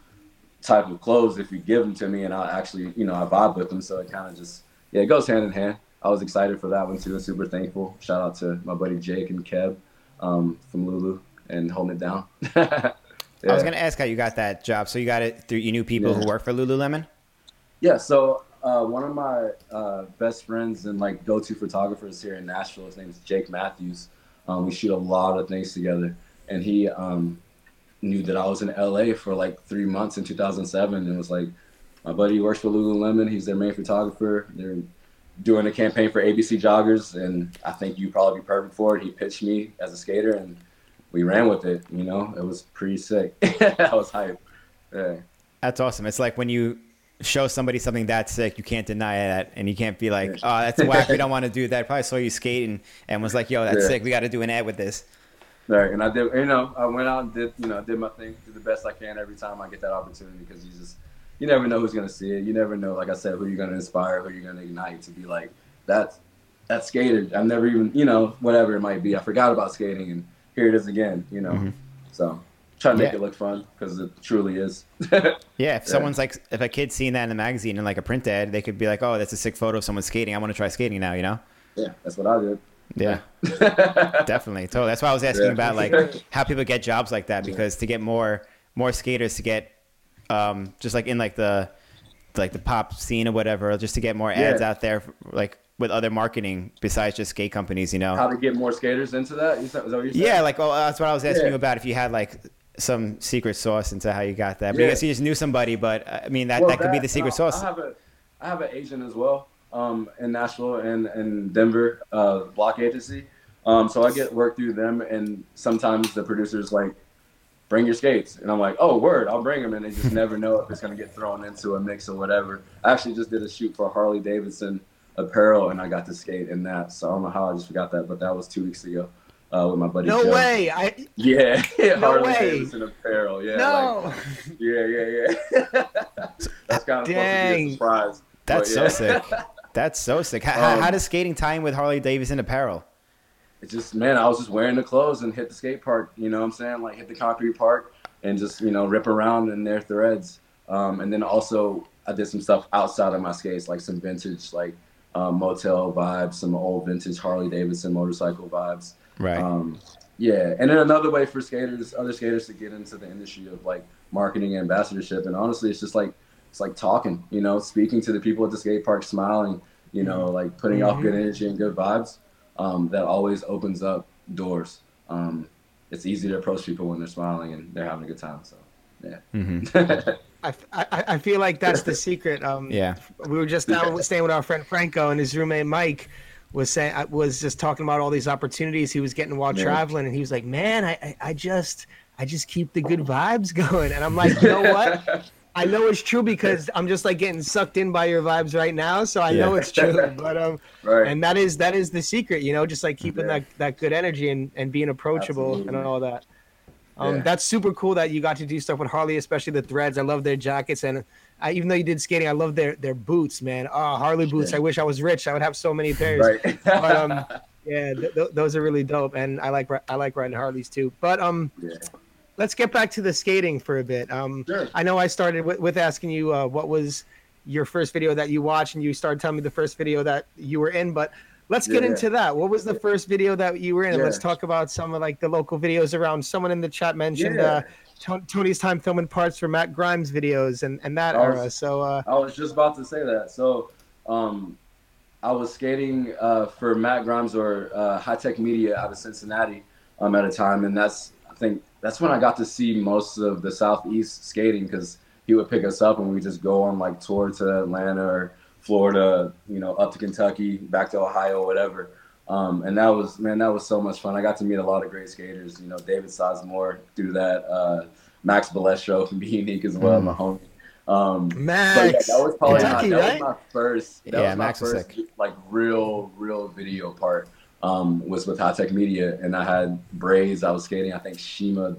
type of clothes if you give them to me and i actually you know i vibe with them so it kind of just yeah it goes hand in hand i was excited for that one too and super thankful shout out to my buddy jake and kev um, from lulu and holding it down I was going to ask how you got that job. So you got it through, you knew people Yeah. who work for Lululemon? Yeah, so uh, one of my uh, best friends and like go-to photographers here in Nashville, his name is Jake Matthews. Um, we shoot a lot of things together, and he um, knew that I was in LA for like three months in 2007, and was like, my buddy works for Lululemon. He's their main photographer. They're doing a campaign for ABC joggers, and I think you'd probably be perfect for it. He pitched me as a skater, and we ran with it. You know, it was pretty sick. I was hyped. Yeah. That's awesome. It's like when you show somebody something that sick, you can't deny that, and you can't be like, "Oh, that's a whack. We don't want to do that." Probably saw you skating and, was like, "Yo, that's Yeah. sick. We got to do an ad with this." Right, and I did. You know, I went out and did. You know, did my thing, did the best I can every time I get that opportunity because you just, you never know who's gonna see it. You never know, like I said, who you're gonna inspire, who you're gonna ignite to be like, that's that skater. I've never even, you know, whatever it might be. I forgot about skating, and here it is again. You know, Mhm. so try to make Yeah. it look fun because it truly is. Yeah, if Yeah. someone's like, if a kid's seeing that in the magazine and like a print ad, they could be like, "Oh, that's a sick photo of someone skating. I want to try skating now." You know? yeah, that's what I did. Yeah, definitely. Totally. That's why I was asking Yeah. about like how people get jobs like that because to get more more skaters to get um just like in like the like the pop scene or whatever, just to get more ads out there like with other marketing besides just skate companies. You know? How to get more skaters into that? Is that, is that what you're saying? Yeah, like oh, that's what I was asking Yeah. you about. If you had like some secret sauce into how you got that, but I Yeah. guess you just knew somebody. But uh, I mean, that, Well, that could be the secret I- sauce. I have a, I have an agent as well, um, in Nashville and and Denver, uh, block agency. Um, so I get work through them, and sometimes the producers like, bring your skates, and I'm like, oh word, I'll bring them, and they just never know if it's gonna get thrown into a mix or whatever. I actually just did a shoot for Harley Davidson apparel, and I got to skate in that. So I don't know how I just forgot that, but that was two weeks ago. Uh, with my buddy. No Joe. way. I Yeah, Harley way. Davidson apparel. Yeah. like, no. yeah, yeah, yeah. That's kind of supposed to be Dang. a surprise. That's but so yeah. sick. That's so sick. How, how, Um, how does skating tie in with Harley Davidson apparel? It's just man, I was just wearing the clothes and hit the skate park. You know what I'm saying? Like hit the concrete park and just you know rip around in their threads. Um, and then also I did some stuff outside of my skates, like some vintage like um, motel vibes, some old vintage Harley Davidson motorcycle vibes. Right. Um, yeah, and then another way for skaters, other skaters, to get into the industry of like marketing and ambassadorship. And honestly, it's just like it's like talking, you know, speaking to the people at the skate park, smiling, you know, like putting off good energy and good vibes. Um, that always opens up doors. Um, it's easy to approach people when they're smiling and they're having a good time. So, yeah. I, I, I feel like that's the secret. Um, Yeah. we were just down staying with our friend Franco and his roommate Mike was saying I was just talking about all these opportunities. He was getting while Yeah. traveling and he was like man I, I I just I just keep the good vibes going. And I'm like you know what? I know it's true because I'm just like getting sucked in by your vibes right now so I know it's true. But um right. and that is that is the secret you know just like keeping Yeah. that that good energy and and being approachable and all that um Yeah. that's super cool that you got to do stuff with harley especially the threads i love their jackets and I, even though you did skating i love their their boots man oh harley boots Yeah. i wish i was rich i would have so many pairs right. but um yeah th- th- those are really dope and i like i like riding harleys too but um yeah. let's get back to the skating for a bit um Sure. I know I started with, with asking you uh, what was your first video that you watched, and you started telling me the first video that you were in. But let's get Yeah. into that. What was the first video that you were in? And Yeah. let's talk about some of like the local videos around. Someone in the chat mentioned Yeah. uh, Ton- Tony's time filming parts for Matt Grimes videos and, and that I was- era. So uh, I was just about to say that. So, um, I was skating uh, for Matt Grimes or uh, High Tech Media out of Cincinnati um, at a time, and that's I think that's when I got to see most of the Southeast skating because he would pick us up and we just go on like tour to Atlanta or Florida, you know, up to Kentucky, back to Ohio, whatever. Um, and that was man, that was so much fun. I got to meet a lot of great skaters. You know, David Sizemore through that, uh, Max Balestro from Be Unique as well, my homie. Um, but yeah, Max, that was probably Kentucky, my, that right? was my first. That Yeah, was my Max was first sick. like real, real video part. Um, was with High Tech Media, and I had braids. I was skating. I think Shima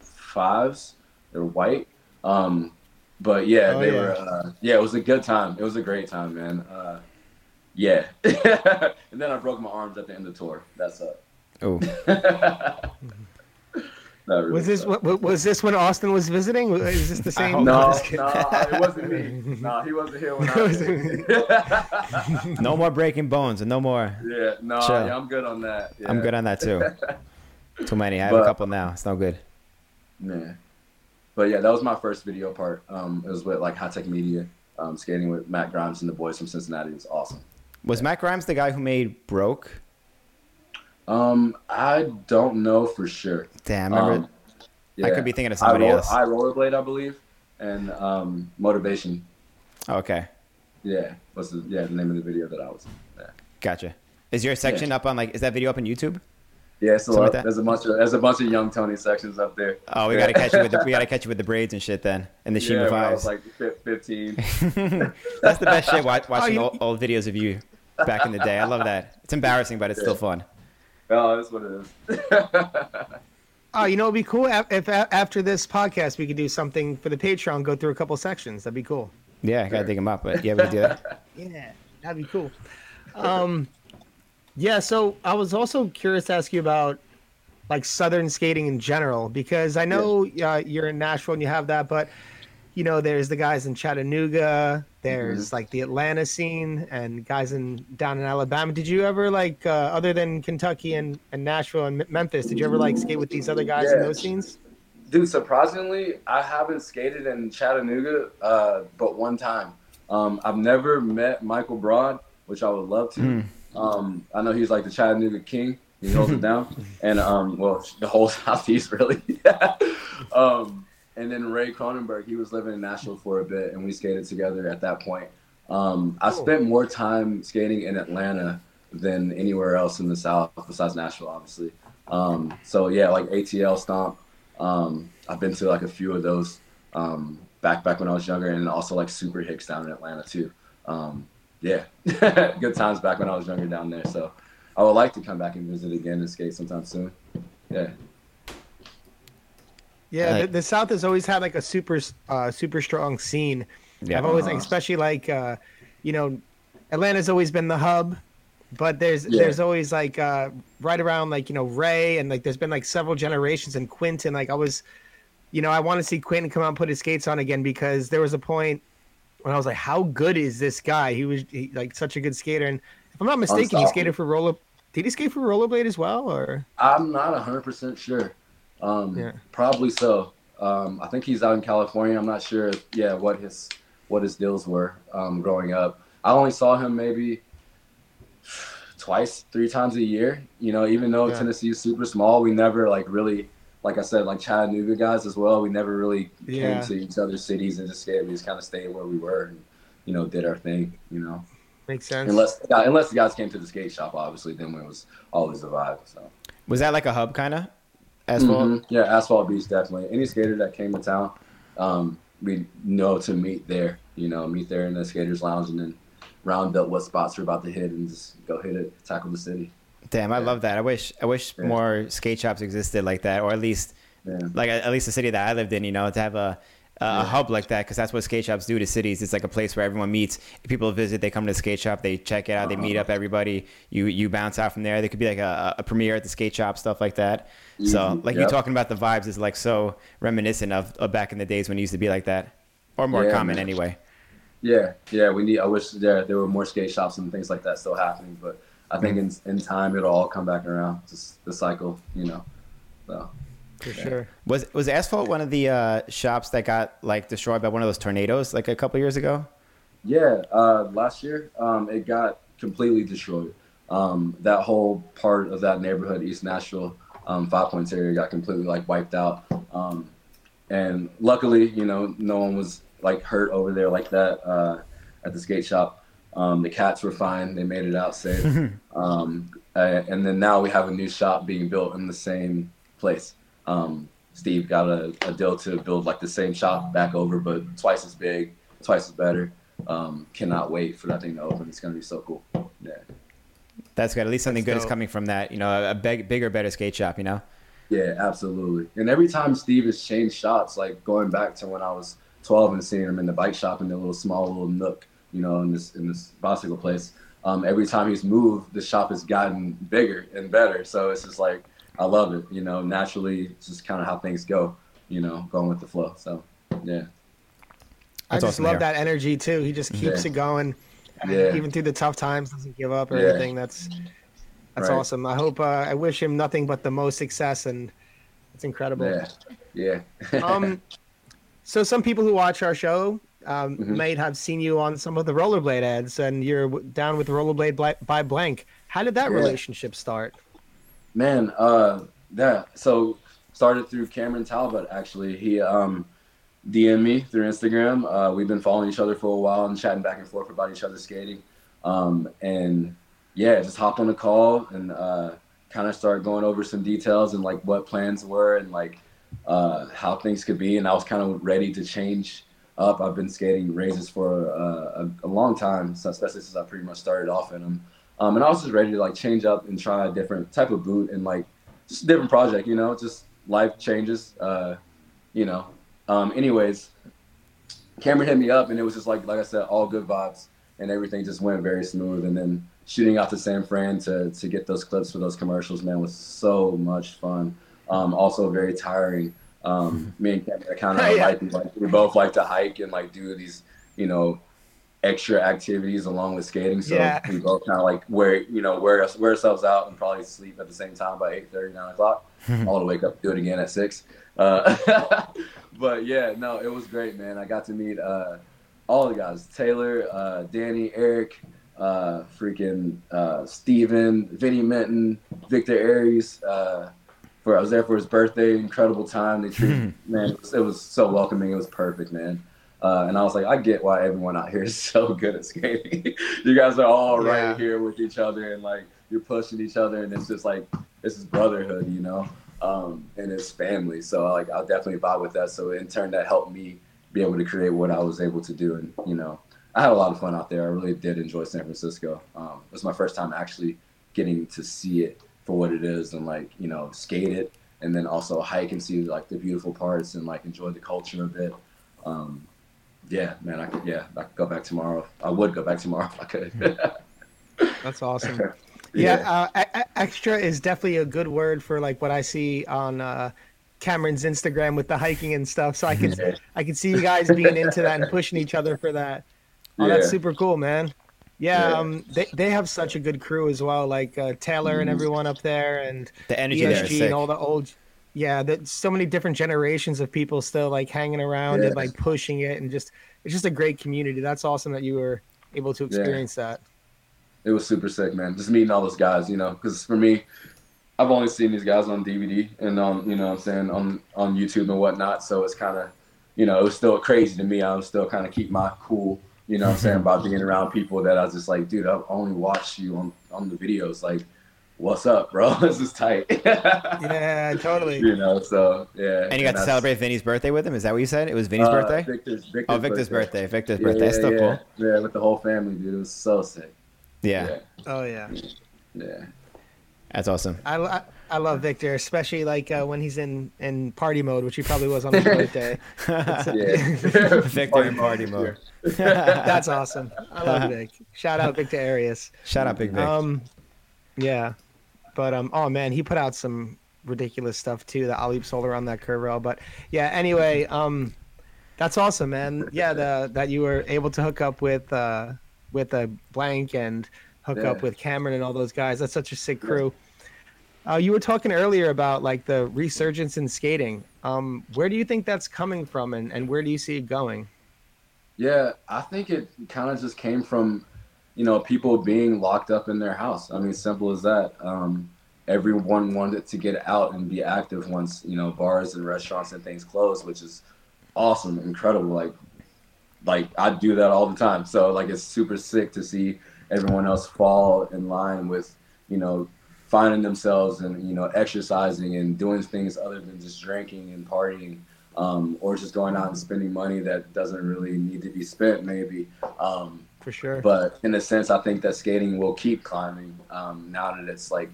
fives. They're white. Um, but yeah, Oh, they yeah. were. Uh, yeah, it was a good time. It was a great time, man. Uh, yeah. and then I broke my arms at the end of the tour. That's sucked. Oh, That really was this what, was this when Austin was visiting? Is this the same? No, no, it wasn't me. No, he wasn't here when I was no more breaking bones and no more. yeah, no, Chill. yeah, I'm good on that. I'm good on that too. Too many. I have a couple now. It's no good. Man. But yeah, that was my first video part. Um, it was with like High Tech Media, um, skating with Matt Grimes and the boys from Cincinnati. It was awesome. Was Matt Grimes the guy who made Broke? Um, I don't know for sure. Damn, I remember. Um, I could be thinking of somebody I roll, else. I rollerblade, I believe, and um, motivation. okay, Yeah, was the yeah the name of the video that I was. In. Yeah, gotcha. Is your section up on like? Is that video up on YouTube? Yeah. So Something like uh, that? there's a bunch of there's a bunch of young Tony sections up there. Oh, we Yeah. gotta catch you with the we gotta catch you with the braids and shit then, and the yeah, Shima when I was like 15. That's the best shit. Watch, watching you- old, old videos of you back in the day. I love that. It's embarrassing, but it's still fun. oh, that's what it is. Oh, you know, it'd be cool if, if after this podcast we could do something for the Patreon, go through a couple sections. That'd be cool. Yeah, I gotta Sure. dig them up, but yeah, we do that. Yeah, that'd be cool. Um, yeah. So I was also curious to ask you about like Southern skating in general because I know uh, you're in Nashville and you have that, but you know, there's the guys in Chattanooga, there's like the Atlanta scene, and guys in down in Alabama. Did you ever like, uh, other than Kentucky and, and Nashville and M- Memphis, did you ever like skate with these other guys in those scenes? Dude, surprisingly, I haven't skated in Chattanooga, uh, but one time. Um, I've never met Michael Broad, which I would love to. Um, I know he's like the Chattanooga king. He holds it down, and um, well, the whole southeast really. um, and then Ray Cronenberg, he was living in Nashville for a bit, and we skated together at that point. Um, I spent more time skating in Atlanta than anywhere else in the South, besides Nashville, obviously. Um, so yeah, like ATL Stomp. Um, I've been to like a few of those um, back back when I was younger, and also like Super Hicks down in Atlanta too. Um, yeah, good times back when I was younger down there. So I would like to come back and visit again and skate sometime soon. Yeah, Yeah, Like- the, the South has always had like a super, uh, super strong scene. Yeah. I've always like, Uh-huh. especially like, uh, you know, Atlanta's always been the hub, but there's Yeah. there's always like uh, right around like you know Ray and like there's been like several generations and Quinton. Like I was, you know, I want to see Quinton come out and put his skates on again because there was a point when I was like, how good is this guy? He was he, like such a good skater, and if I'm not mistaken, he skated for roller. Did he skate for rollerblade as well, or I'm not hundred percent sure. Um, Yeah. Probably so. Um, I think he's out in California. I'm not sure. Yeah, what his what his deals were um, growing up. I only saw him maybe twice, three times a year. You know, even though Yeah. Tennessee is super small, we never like really, like I said, like Chattanooga guys as well. We never really Yeah. came to each other's cities and just stayed. We just kind of stayed where we were and you know did our thing. You know, Makes sense. unless yeah, unless the guys came to the skate shop, obviously, then it was always a vibe. So. Was that like a hub kind of asphalt? Mhm. Yeah, Asphalt Beach definitely. Any skater that came to town, um, we know to meet there. You know, meet there in the skaters lounge and then round up what spots we're about to hit and just go hit it, tackle the city. Damn, I love that. I wish I wish more skate shops existed like that, or at least like at least the city that I lived in. You know, to have a a Yeah. hub like that because that's what skate shops do to cities. It's like a place where everyone meets. People visit, they come to the skate shop, they check it out, they meet up everybody. You you bounce out from there. There could be like a, a premiere at the skate shop, stuff like that. So Mhm. like you Yep. talking about the vibes is like so reminiscent of, of back in the days when it used to be like that, or more Yeah, common man. anyway. Yeah, yeah. We need. I wish there there were more skate shops and things like that still happening, but I think in in time it'll all come back around. Just the cycle, you know. So For sure. Was was asphalt one of the uh, shops that got like destroyed by one of those tornadoes like a couple years ago? Yeah, uh, last year um, it got completely destroyed. Um, that whole part of that neighborhood, East Nashville, um, Five Points area, got completely like wiped out. Um, and luckily, you know, no one was like hurt over there like that uh, at the skate shop. Um, the cats were fine; they made it out safe. um, uh, and then now we have a new shop being built in the same place. Um, Steve got a, a deal to build like the same shop back over, but twice as big, twice as better. Um, cannot wait for that thing to open. It's gonna be so cool. Yeah, That's good. At least something That's good is coming from that. You know, a big, bigger, better skate shop. You know. yeah, absolutely. And every time Steve has changed shots, like going back to when I was 12 and seeing him in the bike shop in the little small little nook, you know, in this in this bicycle place. Um, every time he's moved, the shop has gotten bigger and better. So it's just like I love it. You know, naturally, it's just kind of how things go. You know, going with the flow. So yeah. I That's just awesome love that energy too. He just keeps Yeah. it going, Yeah. even through the tough times, doesn't give up or Yeah. anything. That's that's Right. awesome. I hope. Uh, I wish him nothing but the most success, and it's incredible. Yeah. Yeah. um, so some people who watch our show um, Mhm. might have seen you on some of the rollerblade ads, and you're down with rollerblade by blank. How did that Yeah. relationship start? Man, uh, yeah. So started through Cameron Talbot. Actually, he um, DM'd me through Instagram. Uh, we've been following each other for a while and chatting back and forth about each other skating. Um, and yeah, just hopped on a call and uh, kind of started going over some details and like what plans were and like uh, how things could be. And I was kind of ready to change up. I've been skating Razors for uh, a, a long time, especially since I pretty much started off in them. Um, and I was just ready to like change up and try a different type of boot and like just a different project, you know, just life changes, uh, you know. Um, anyways, Cameron hit me up and it was just like, like I said, all good vibes and everything just went very smooth. And then shooting out to San Fran to, to get those clips for those commercials, man, was so much fun. Um, also very tiring. Um, me and Cameron kind of Yeah. like, like, we both like to hike and like do these, you know, extra activities along with skating. So Yeah. we both kind of like wear, you know, wear us, wear ourselves out and probably sleep at the same time by 8 9 o'clock. all to wake up, do it again at six. Uh, but yeah, no, it was great, man. I got to meet uh, all the guys: Taylor, uh, Danny, Eric, uh, freaking uh, Steven, Vinny Minton, Victor Arias. For I was there for his birthday. Incredible time. They treated man. It was, it was so welcoming. It was perfect, man. Uh, and I was like, I get why everyone out here is so good at skating. you guys are all right Yeah. here with each other, and like you're pushing each other, and it's just like this is brotherhood, you know, um, and it's family. So like I'll definitely vibe with that. So in turn, that helped me be able to create what I was able to do, and you know, I had a lot of fun out there. I really did enjoy San Francisco. Um, it was my first time actually getting to see it for what it is, and like you know, skate it, and then also hike and see like the beautiful parts and like enjoy the culture of it. Um, yeah, man, I could. Yeah, I could go back tomorrow. I would go back tomorrow if I could. That's awesome. Yeah, uh, e- e- extra is definitely a good word for like what I see on uh, Cameron's Instagram with the hiking and stuff. So I can Yeah. I can see you guys being into that and pushing each other for that. Oh, that's super cool, man. Yeah, Yeah. um, they they have such a good crew as well, like uh, Taylor and Mhm. everyone up there, and The energy ESG and all the old. yeah, that so many different generations of people still like hanging around and like pushing it and just it's just a great community. That's awesome that you were able to Yeah. experience that. it was super sick, man. Just meeting all those guys, you know, because for me, I've only seen these guys on DVD and on, you know, what I'm saying on on YouTube and whatnot. So it's kind of, you know, it was still crazy to me. I was still kind of keep my cool, you know, what I'm saying about being around people that I was just like, dude, I've only watched you on on the videos. Like, what's up, bro? this is tight. Yeah, totally. you know, so yeah. And you got to celebrate Vinny's birthday with him. Is that what you said? It was Vinny's uh, birthday. Victor's, Victor's oh, Victor's birthday. Victor's birthday. Yeah, still yeah, cool. Yeah, with the whole family, dude. It was so sick. Yeah, Yeah, Oh yeah. yeah. that's awesome. I, I, I love Victor, especially like uh, when he's in in party mode, which he probably was on his birthday. yeah. Victor in party mode. That's awesome. I love Vic. Shout out Victor Arias. Shout out, Big Vic. Um, yeah, but um, oh man, he put out some ridiculous stuff too. The Ollie Solar on that curve rail, but yeah. Anyway, um, that's awesome, man. Yeah, the that you were able to hook up with uh with a blank and hook up with Cameron and all those guys. That's such a sick crew. Uh, you were talking earlier about like the resurgence in skating. Um, where do you think that's coming from, and, and where do you see it going? Yeah, I think it kind of just came from, you know, people being locked up in their house. I mean, simple as that. Um, everyone wanted to get out and be active once, you know, bars and restaurants and things closed, which is awesome, incredible. Like, like I do that all the time. So like, it's super sick to see everyone else fall in line with, you know, finding themselves and you know exercising and doing things other than just drinking and partying um, or just going out and spending money that doesn't really need to be spent maybe. Um, For sure. but in a sense i think that skating will keep climbing um, now that it's like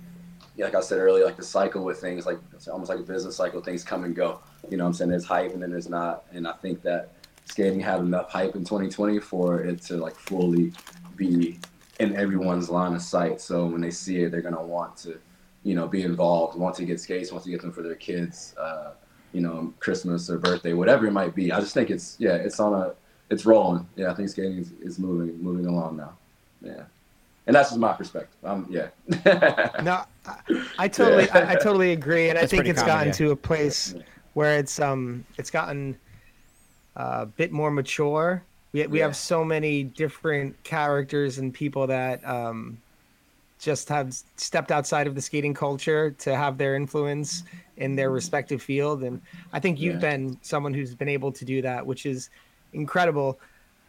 like i said earlier like the cycle with things like it's almost like a business cycle things come and go. You know what i'm saying? There's hype and then there's not. And i think that skating had enough hype in 2020 for it to like fully be in everyone's line of sight. So when they see it they're going to want to you know be involved want to get skates want to get them for their kids uh, you know christmas or birthday whatever it might be. I just think it's yeah it's on a it's rolling. Yeah i think skating is, is moving moving along now. Yeah. And that's just my perspective. Um yeah. No, I, I totally, I, I totally agree, and I think it's common, gotten yeah. to a place where it's um, it's gotten uh, a bit more mature. We we Yeah. have so many different characters and people that um, just have stepped outside of the skating culture to have their influence in their respective field, and I think you've Yeah. been someone who's been able to do that, which is incredible.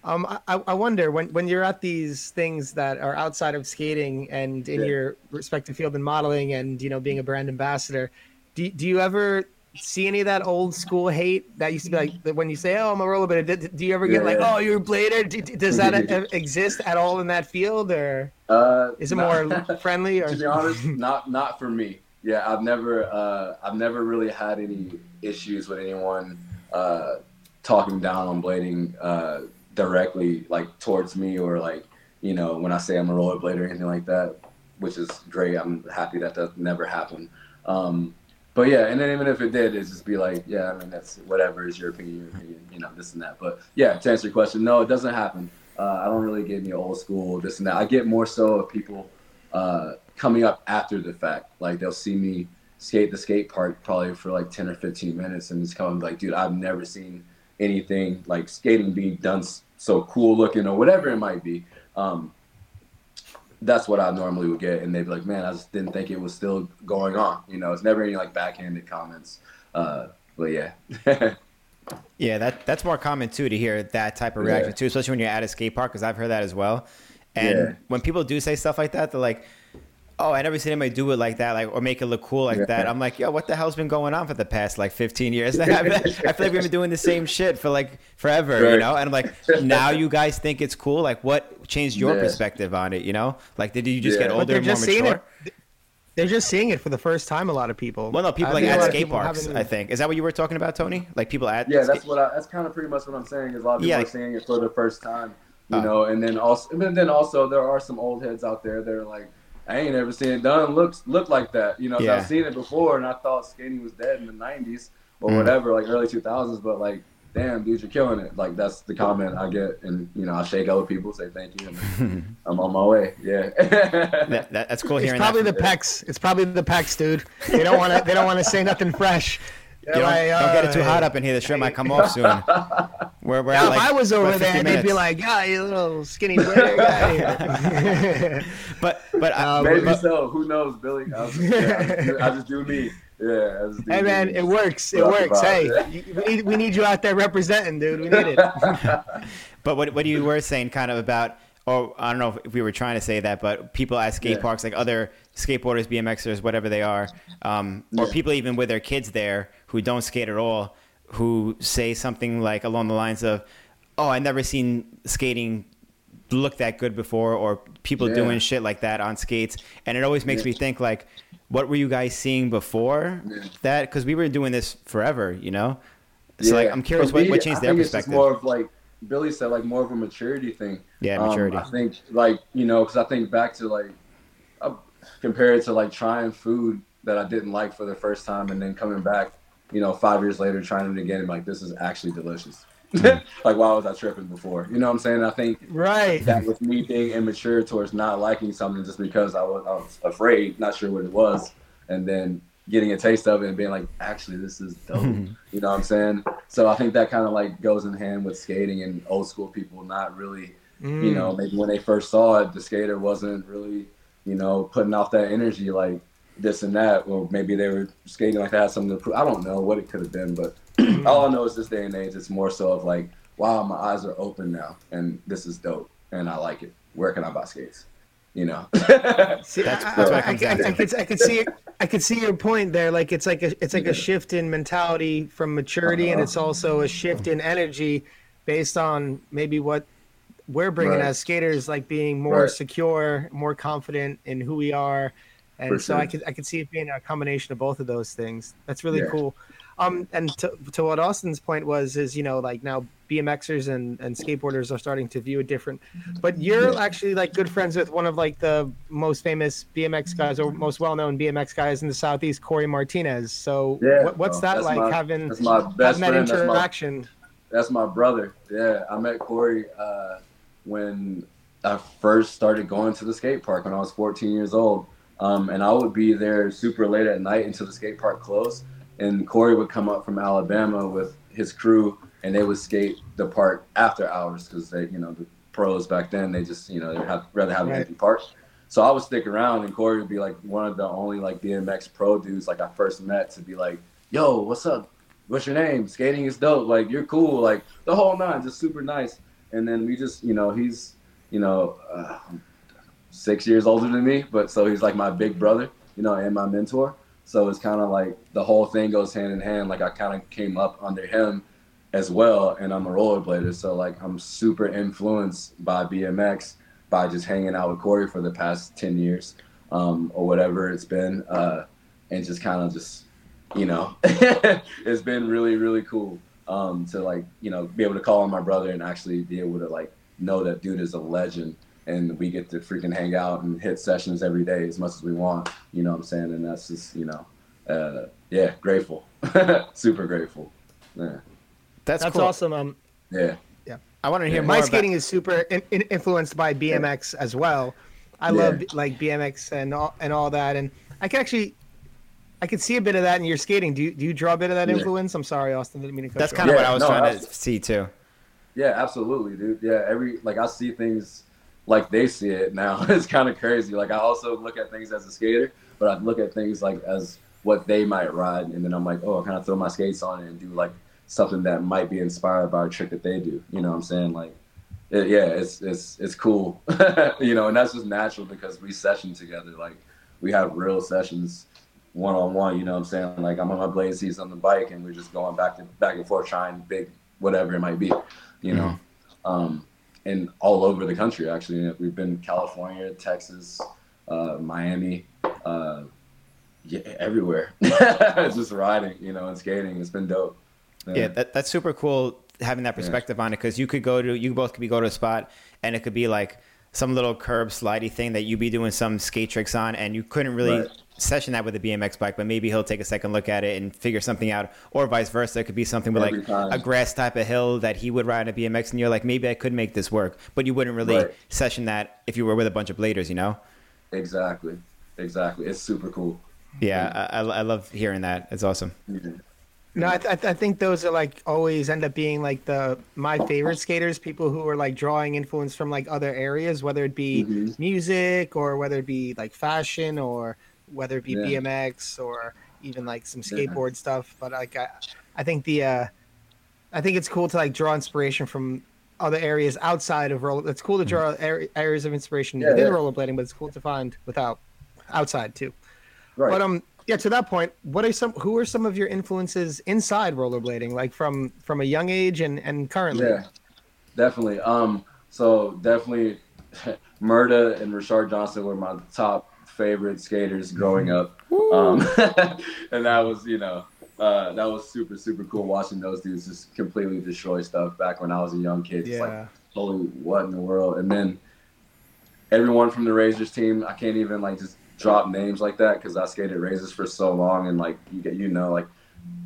Um, I, I wonder when, when you're at these things that are outside of skating and in Yeah. your respective field in modeling and you know being a brand ambassador, do, do you ever see any of that old school hate that used to be like when you say oh I'm a rollerblader? Do, do you ever get Yeah, like oh you're a blader? Do, do- does that exist at all in that field or uh, is it not- more friendly or to be honest, not not for me. Yeah, I've never uh, I've never really had any issues with anyone uh, talking down on blading uh, directly, like towards me, or like you know when I say I'm a rollerblade or anything like that, which is great. I'm happy that that never happened. Um, but yeah, and then even if it did, it's just be like, yeah, I mean that's whatever is your opinion, your opinion, you know, this and that. But yeah, to answer your question, no, it doesn't happen. Uh, I don't really get any old school this and that. I get more so of people uh, coming up after the fact. Like they'll see me skate the skate park probably for like 10 or 15 minutes and it's coming like, dude, I've never seen anything like skating being done so cool looking or whatever it might be. Um, that's what I normally would get. And they'd be like, man, I just didn't think it was still going on. You know, it's never any like backhanded comments. Uh, but yeah. Yeah, that that's more common too to hear that type of Yeah. reaction too, especially when you're at a skate park because I've heard that as well. And Yeah. when people do say stuff like that, they're like, "Oh, I never seen anybody do it like that, like or make it look cool like Yeah. that." I'm like, "Yo, what the hell's been going on for the past like 15 years?" I feel like we've been doing the same shit for like forever, you know. And I'm like, now you guys think it's cool? Like, what changed your Yeah. perspective on it? You know, like did you just Yeah. get But but older they're and more just seeing mature? it. They're just seeing it for the first time. A lot of people. Well, no, people I like at skate parks. haven't I think is that what you were talking about, Tony? Like people at Yeah, skate- that's what I, that's kind of pretty much what I'm saying. Is a lot of people Yeah. are seeing it for the first time, you Oh. know, and then also, and then also there are some old heads out there that are like, I ain't ever seen it done looks look like that, you know, Yeah. I've seen it before, and I thought skating was dead in the '90s or Mm. whatever, like early 2000s, but like damn, dude, you're killing it. Like that's the comment I get, and you know, I shake other people, say thank you, and I'm on my way. Yeah. That, that, that's cool It's hearing probably that. the pecs. It's probably the pecs, dude. They don't want to. They don't want to say nothing fresh. You don't, Like, don't get it too uh, hot up in here. The shirt might come off soon. We're, we're Now, at if I was over what, 50 there, they'd be like, "Yeah, you little skinny black guy." but but, uh, Um, Maybe but so. Who knows, Billy? I just, yeah, I just, do, just do me. Yeah. Just hey man, me. it works. It Rock works. Hey, vibe, you- we need we need you out there representing, dude. We need it. But what what you were saying kind of about, or I don't know if we were trying to say that, but people at skate Yeah. parks, like other skateboarders, BMXers, whatever they are, um, or Yeah. people even with their kids there who don't skate at all, who say something like along the lines of, "Oh, I never seen skating look that good before," or people Yeah. doing shit like that on skates, and it always makes me think like, what were you guys seeing before that? Because we were doing this forever, you know. So like, I'm curious what, me, what changed I their think it's just perspective. more of like Billy said, like more of a maturity thing. Yeah, Um, maturity. I think like you know, because I think back to like uh, compared to like trying food that I didn't like for the first time, and then coming back, you know, five years later trying it again, and like this is actually delicious. Mm. like why was I tripping before? You know what I'm saying? I think Right. that with me being immature towards not liking something just because I was, I was afraid, not sure what it was, and then getting a taste of it and being like, actually, this is dope. you know what I'm saying? So I think that kind of like goes in hand with skating and old school people not really, Mm. you know, maybe when they first saw it, the skater wasn't really, you know, putting off that energy like this and that, or maybe they were skating like that, had something to prove. I don't know what it could have been, but all I know is this day and age, it's more so of like, wow, my eyes are open now, and this is dope, and I like it. Where can I buy skates? You know. See, That's- I, that's what I, I, I, I could I could see I could see your point there. Like it's like a it's like a shift in mentality from maturity, and Uh-huh. it's also a shift in energy based on maybe what we're bringing Right. as skaters, like being more Right. secure, more confident in who we are, and For so I sure. could I could see it being a combination of both of those things. That's really Yeah. cool. Um, and to, to what Austin's point was is you know like now BMXers and, and skateboarders are starting to view it different, but you're actually like good friends with one of like the most famous BMX guys or most well known BMX guys in the southeast, Corey Martinez. So Yeah, what, what's that like my- having that's my best having that friend. That's my interaction? That's my brother. Yeah, I met Corey uh, when I first started going to the skate park when I was 14 years old. Um, and I would be there super late at night until the skate park closed. And Corey would come up from Alabama with his crew, and they would skate the park after hours because they, you know, the pros back then they just, you know, they have rather have an empty park. So I would stick around, and Corey would be like one of the only like BMX pro dudes like I first met to be like, "Yo, what's up? What's your name? Skating is dope. Like you're cool. Like the whole nine, just super nice." And then we just, you know, he's, you know, uh, six years older than me, but so he's like my big brother, you know, and my mentor. So it's kind of like the whole thing goes hand in hand. Like I kind of came up under him as well, and I'm a rollerblader, so like I'm super influenced by BMX by just hanging out with Corey for the past ten years, um, or whatever it's been, uh, and just kind of just, you know, it's been really really cool um, to like you know be able to call on my brother and actually be able to like know that dude is a legend and we get to freaking hang out and hit sessions every day as much as we want. You know what I'm saying? And that's just you know, uh, yeah, grateful, super grateful. Yeah, That's, That's cool. awesome. Um, yeah. Yeah. I wanted to hear Yeah. more my about- skating is super in, in, influenced by BMX as well. I Yeah. love like BMX and all, and all that, and I can actually, I can see a bit of that in your skating. Do you do you draw a bit of that Yeah. influence? I'm sorry, Austin, didn't mean to That's kind off. of what I was no, trying to see too. Yeah, absolutely, dude. Yeah, every like I see things like they see it now. it's kind of crazy. Like I also look at things as a skater, but I look at things like as what they might ride, and then I'm like, oh, I kind of throw my skates on it and do like something that might be inspired by a trick that they do. You know what I'm saying? Like, it, yeah, it's it's it's cool. you know, and that's just natural because we session together. Like we have real sessions one on one. You know what I'm saying? Like I'm on my blades, he's on the bike, and we're just going back to back and forth trying big whatever it might be. You know, um, and all over the country actually. We've been California, Texas, uh, Miami, uh, yeah, everywhere. just riding, you know, and skating. It's been dope. Yeah, that, that's super cool having that perspective on it because you could go to you both could be go to a spot and it could be like some little curb slidey thing that you'd be doing some skate tricks on, and you couldn't really Right. Session that with a BMX bike, but maybe he'll take a second look at it and figure something out, or vice versa. It could be something with Every like time. a grass type of hill that he would ride on a BMX, and you're like, maybe I could make this work, but you wouldn't really Right. session that if you were with a bunch of bladers, you know? Exactly. Exactly. It's super cool. Yeah, I, I I love hearing that. It's awesome. No, I, th- I think those are like always end up being like the my favorite skaters, people who are like drawing influence from like other areas, whether it be Mhm. music or whether it be like fashion or whether it be Yeah. BMX or even like some Yeah. skateboard stuff. But like I, I think the uh, I think it's cool to like draw inspiration from other areas outside of roller. It's cool to draw areas of inspiration Yeah, within yeah. rollerblading, but it's cool to find without outside too. Right. But um, yeah. To that point, what are some? Who are some of your influences inside rollerblading, like from from a young age and and currently? Yeah, definitely. Um, so definitely, Murda and Rashard Johnson were my top favorite skaters growing up. Um, and that was, you know, uh, that was super super cool watching those dudes just completely destroy stuff back when I was a young kid. Just like, Yeah. holy, what in the world? And then everyone from the Razors team, I can't even like just drop names like that because I skated Razors for so long, and like you get, you know, like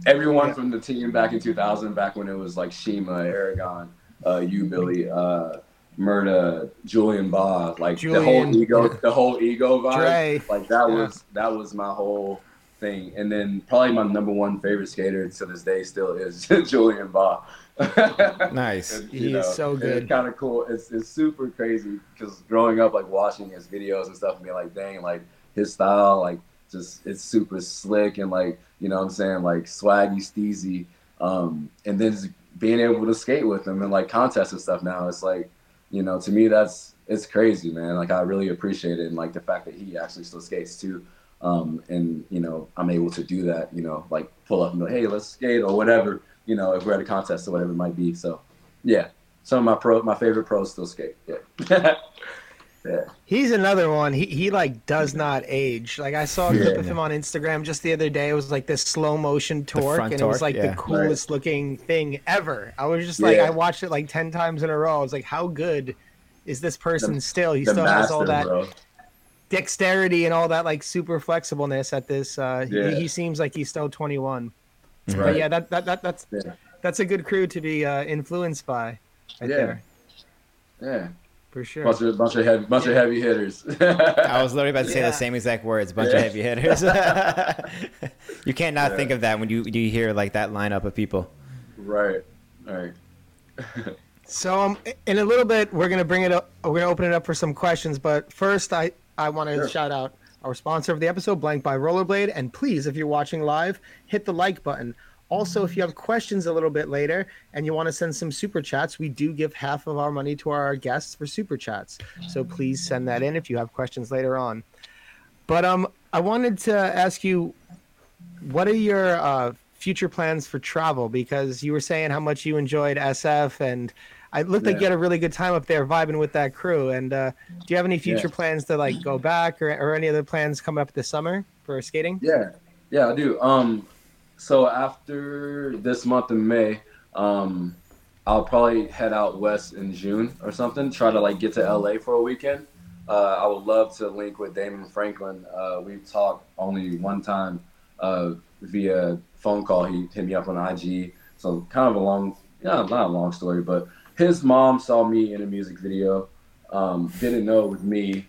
everyone Yeah. from the team back in 2000, back when it was like Shima, Aragon, uh, you, Billy, uh, Murda, Julian Bah, like the whole Julian. ego, the whole ego vibe, Dre. like that Yeah. was that was my whole thing. And then probably my number one favorite skater to this day still is Julian Bah. Nice. And, He is so good. It's kind of cool. It's, it's super crazy because growing up, like watching his videos and stuff, and being like, dang, like his style, like just it's super slick and like you know what I'm saying, like swaggy, steezy. Um, and then just being able to skate with him and like contests and stuff. Now it's like, you know, to me that's it's crazy, man. Like I really appreciate it and like the fact that he actually still skates too. Um, and you know, I'm able to do that. You know, like pull up and go, hey, let's skate or whatever. You know, if we're at a contest or whatever it might be. So, yeah, some of my pro, my favorite pros still skate. Yeah, yeah, He's another one. He he like does not age. Like I saw a clip Yeah. of him on Instagram just the other day. It was like this slow motion torque, and it was like yeah. the coolest looking thing ever. I was just like, Yeah. I watched it like ten times in a row. I was like, how good is this person The- still? He the still has all that bro. dexterity and all that like super flexibleness at this. Uh, Yeah. he, he seems like he's still 21. But yeah, that, that that that's Yeah. that's a good crew to be uh, influenced by. Right Yeah. there, Yeah, for sure. bunch of bunch of heavy bunch of heavy hitters. I was literally about to say Yeah. the same exact words. Bunch Yeah. of heavy hitters. you can't not Yeah. think of that when you you hear like that lineup of people. right, right. So um, in a little bit, we're gonna bring it up. We're gonna open it up for some questions. But first, I I want to Sure. shout out our sponsor of the episode, Blank by Rollerblade. And please, if you're watching live, hit the like button. Also, if you have questions a little bit later and you want to send some super chats, we do give half of our money to our guests for super chats. So please send that in if you have questions later on. But um, I wanted to ask you, what are your uh, future plans for travel? Because you were saying how much you enjoyed SF, and I looked like you had a really good time up there vibing with that crew. And uh, do you have any future Yeah. plans to like go back, or, or any other plans coming up this summer for skating? Yeah, yeah, I do. Um, so after this month in May, um, I'll probably head out west in June or something. Try to like get to LA for a weekend. Uh, I would love to link with Damon Franklin. Uh, we've talked only one time uh, via phone call. He hit me up on IG. So kind of a long, yeah, not a long story, but his mom saw me in a music video. Um, didn't know it was me.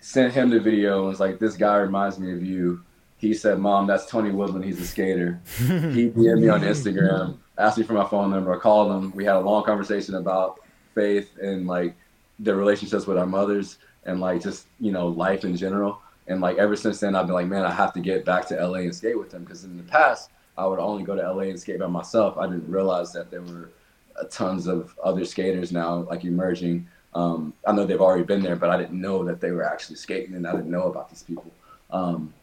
Sent him the video and was like, "This guy reminds me of you." He said, "Mom, that's Tony Woodland. He's a skater." he DM'd me on Instagram, asked me for my phone number. I called him. We had a long conversation about faith and like the relationships with our mothers and like just you know life in general. And like ever since then, I've been like, man, I have to get back to LA and skate with him because in the past I would only go to LA and skate by myself. I didn't realize that there were uh, tons of other skaters now like emerging. Um, I know they've already been there, but I didn't know that they were actually skating, and I didn't know about these people. Um,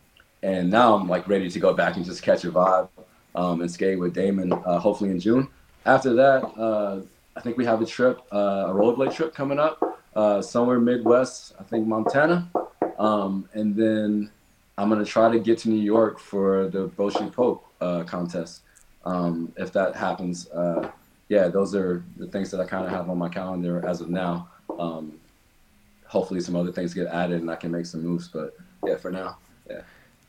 and now I'm like ready to go back and just catch a vibe um, and skate with Damon, uh, hopefully in June. After that, uh, I think we have a trip, uh, a rollerblade trip coming up uh, somewhere Midwest, I think Montana. Um, and then I'm gonna try to get to New York for the Boshi Pope uh, contest. Um, if that happens, uh, yeah, those are the things that I kind of have on my calendar as of now. Um, hopefully some other things get added and I can make some moves. But yeah, for now, yeah.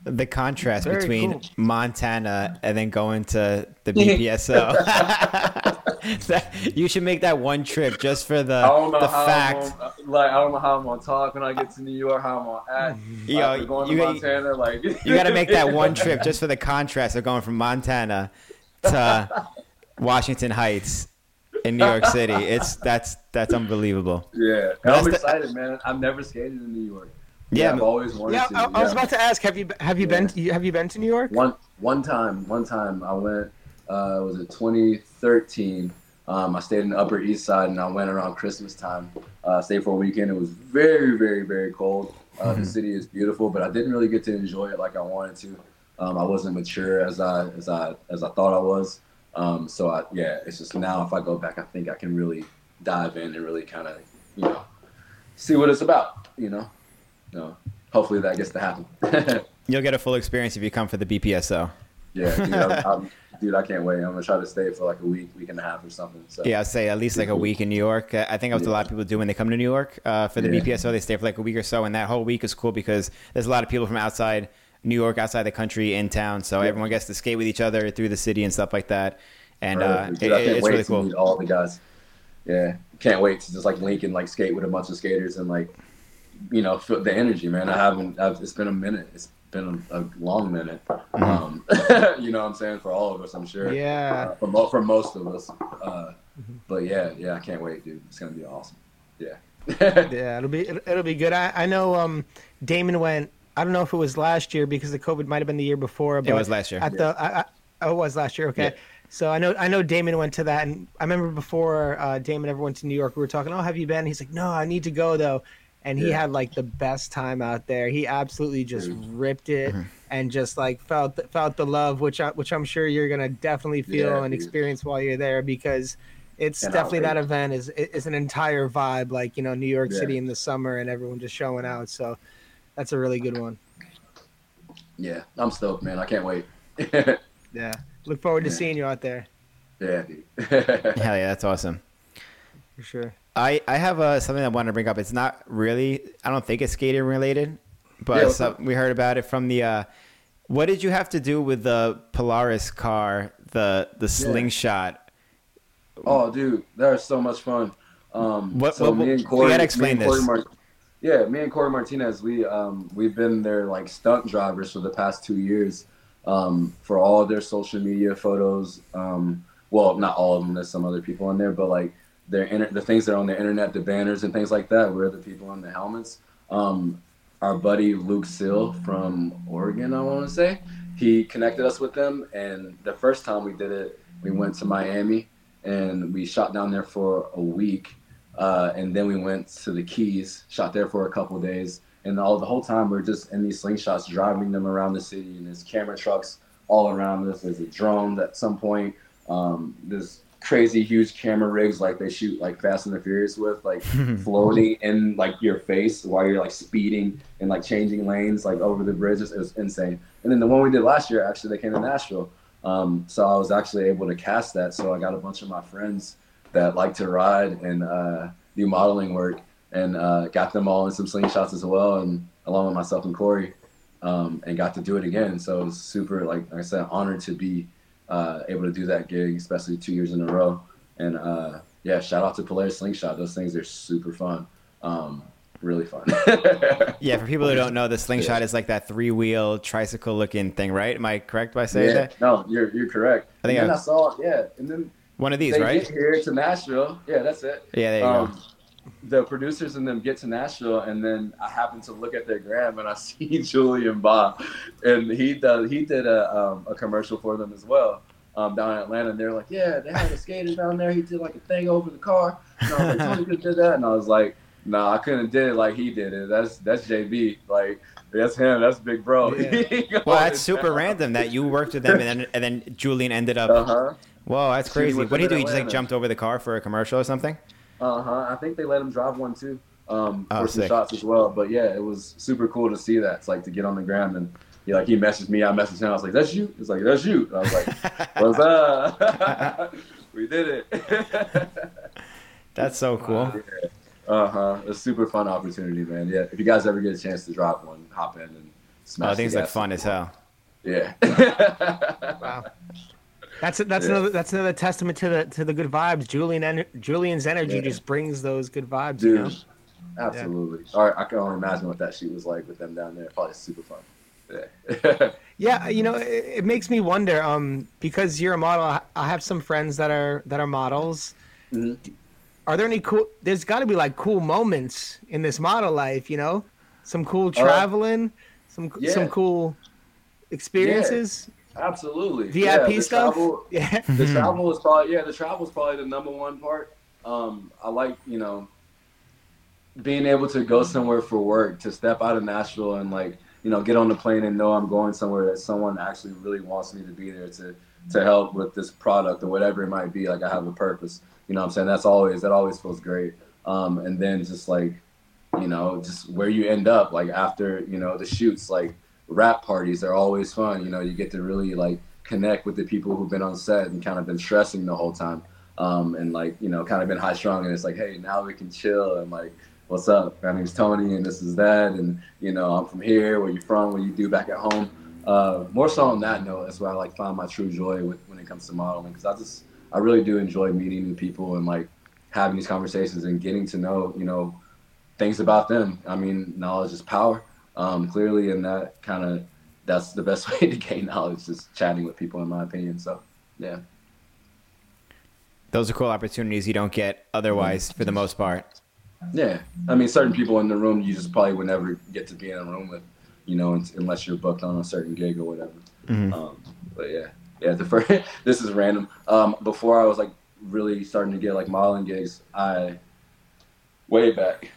The contrast Very between cool. Montana and then going to the BPSO. You should make that one trip just for the I don't know the fact. I'm like I don't know how I'm gonna talk when I get to New York, how I'm gonna act. Yo, After going you to got- Montana, like You got to make that one trip just for the contrast of going from Montana to Washington Heights in New York City. It's that's that's unbelievable. Yeah, That's I'm the- excited, man. I've never skated in New York. Yeah, I've always wanted Yeah, to. I, I was about to ask. Have you have you been have you been to New York? One one time, one time I went. Uh, was it 2013? Um, I stayed in the Upper East Side, and I went around Christmas time. Uh, stayed for a weekend. It was very, very, very cold. Uh, Mm-hmm. The city is beautiful, but I didn't really get to enjoy it like I wanted to. Um, I wasn't mature as I as I as I thought I was. Um, so I, yeah, it's just now if I go back, I think I can really dive in and really kind of you know see what it's about. You know, no. Hopefully that gets to happen. You'll get a full experience if you come for the BPSO. Yeah, dude, I'm, I'm, dude, I can't wait. I'm gonna try to stay for like a week, week and a half or something. So Yeah, I'd say at least like a week in New York. Uh, I think that's what a lot of people do when they come to New York uh, for the Yeah. BPSO. They stay for like a week or so, and that whole week is cool because there's a lot of people from outside New York, outside the country, in town. So Yeah. everyone gets to skate with each other through the city and stuff like that. And uh, Perfect. it, Dude, I can't it's really cool. all the guys. Yeah, can't wait to just like link and like skate with a bunch of skaters and like, you know, feel the energy, man. I haven't. I've, it's been a minute. It's been a, a long minute. Mm-hmm. Um, you know what I'm saying for all of us, I'm sure. Yeah. Uh, for, mo- for most of us. Uh, but yeah, yeah, I can't wait, dude. It's gonna be awesome. Yeah. Yeah, it'll be it'll, it'll be good. I, I know um Damon went. I don't know if it was last year because the COVID might have been the year before. But it was last year. At the I, I, oh, it was last year. Okay. Yeah. So I know I know Damon went to that, and I remember before uh, Damon ever went to New York, we were talking. Oh, have you been? He's like, no, I need to go though, and he Yeah. had like the best time out there. He absolutely just Dude. ripped it Mm-hmm. and just like felt felt the love, which I, which I'm sure you're gonna definitely feel Yeah, and experience while you're there because. It's And definitely that event is is an entire vibe, like you know New York Yeah. City in the summer and everyone just showing out. So that's a really good one. yeah, I'm stoked, man. I can't wait. yeah, Yeah, look forward to Yeah. seeing you out there Yeah, dude. Hell yeah, that's awesome. for sure. I, I have uh, something I wanted to bring up. It's not really, I don't think it's skating related, but Yeah, some- we heard about it from the. Uh, what did you have to do with the Polaris car, the the slingshot? Oh, dude, that was so much fun. Um, What- so what- me and Corey, gotta explain me and Corey this. Mar- yeah, me and Corey Martinez, we um, we've been their like stunt drivers for the past two years um, for all their social media photos. Um, well, not all of them. There's some other people in there, but like their inter- the things that are on the internet, the banners and things like that. We're the people in the helmets. Um, our buddy Luke Sill from Oregon, I want to say, he connected us with them. And the first time we did it, we went to Miami and we shot down there for a week. Uh, and then we went to the Keys, shot there for a couple days. And all the whole time we're just in these slingshots, driving them around the city. And there's camera trucks all around us. There's a drone at some point. Um, there's crazy huge camera rigs like they shoot like Fast and the Furious with, like floating in like your face while you're like speeding and like changing lanes like over the bridges. It was insane. And then the one we did last year, actually, they came to Nashville. Um, so I was actually able to cast that. So I got a bunch of my friends that like to ride and uh, do modeling work, and uh, got them all in some slingshots as well, and along with myself and Corey, um, and got to do it again. So it was super, like, like I said, honored to be uh, able to do that gig, especially two years in a row. And uh, yeah, shout out to Polaris Slingshot. Those things are super fun, um, really fun. Yeah, for people who don't know, the slingshot is like that three wheel tricycle looking thing, right? Am I correct by saying yeah, that? no, you're you're correct. I think I- I saw, yeah, and then One of these, they right? here to Nashville. Yeah, that's it. Yeah, there you um, go. The producers and them get to Nashville, and then I happen to look at their gram, and I see Julian Bah, and he does he did a um, a commercial for them as well. Um, down in Atlanta, and they're like, "Yeah, they had a skater down there. He did like a thing over the car." And I was like, "Tony could did that," and I was like, "Nah, I couldn't did it like he did it. That's that's JB. Like that's him. That's Big Bro." Well, that's super random that you worked with them and then and then Julian ended up. Uh huh. Whoa, that's crazy. What did he do? in He just like jumped over the car for a commercial or something? Uh huh. I think they let him drive one too. Um, Oh, for some sick. shots as well. But yeah, it was super cool to see that. It's like to get on the ground and he like he messaged me. I messaged him. I was like, "That's you." It's like, "That's you." And I was like, "What's up?" we did it. That's so cool. Yeah. Uh huh. A super fun opportunity, man. Yeah. If you guys ever get a chance to drop one, hop in and smash. Oh, the things like fun as hell. Yeah. Wow. That's that's Yeah. another that's another testament to the to the good vibes. Julian en- Julian's energy Yeah. just brings those good vibes. You know? Dude, absolutely. All right, I can only imagine what that shoot was like with them down there. Probably super fun. Yeah. Yeah, you know, it, it makes me wonder. Um, because you're a model, I- have some friends that are that are models. Mhm. Are there any cool? There's got to be like cool moments in this model life. You know, some cool traveling, some Uh, yeah. some cool experiences. Absolutely. VIP yeah, stuff. Travel, Yeah. the travel is probably yeah. The travel is probably the number one part. Um, I like you know being able to go somewhere for work, to step out of Nashville and like you know get on the plane and know I'm going somewhere that someone actually really wants me to be there to to help with this product or whatever it might be. Like I have a purpose. You know what I'm saying? That's always that always feels great. Um, and then just like you know just where you end up like after you know the shoots like rap parties are always fun. You know, you get to really like connect with the people who've been on set and kind of been stressing the whole time. Um, and like, you know, kind of been high strung and it's like, hey, now we can chill and like, what's up? My name's Tony and this is that. And, you know, I'm from here, where you from, what you do back at home. Uh, more so on that note, that's where I like find my true joy with, when it comes to modeling. Cause I just, I really do enjoy meeting new people and like having these conversations and getting to know, you know, things about them. I mean, knowledge is power um, clearly, and that kind of that's the best way to gain knowledge, is chatting with people, in my opinion. So, yeah, Those are cool opportunities you don't get otherwise for the most part. yeah. I mean, certain people in the room you just probably would never get to be in a room with, you know, unless you're booked on a certain gig or whatever. Mhm. Um, but yeah, yeah. The first, this is random. Um, before I was like really starting to get like modeling gigs, I way back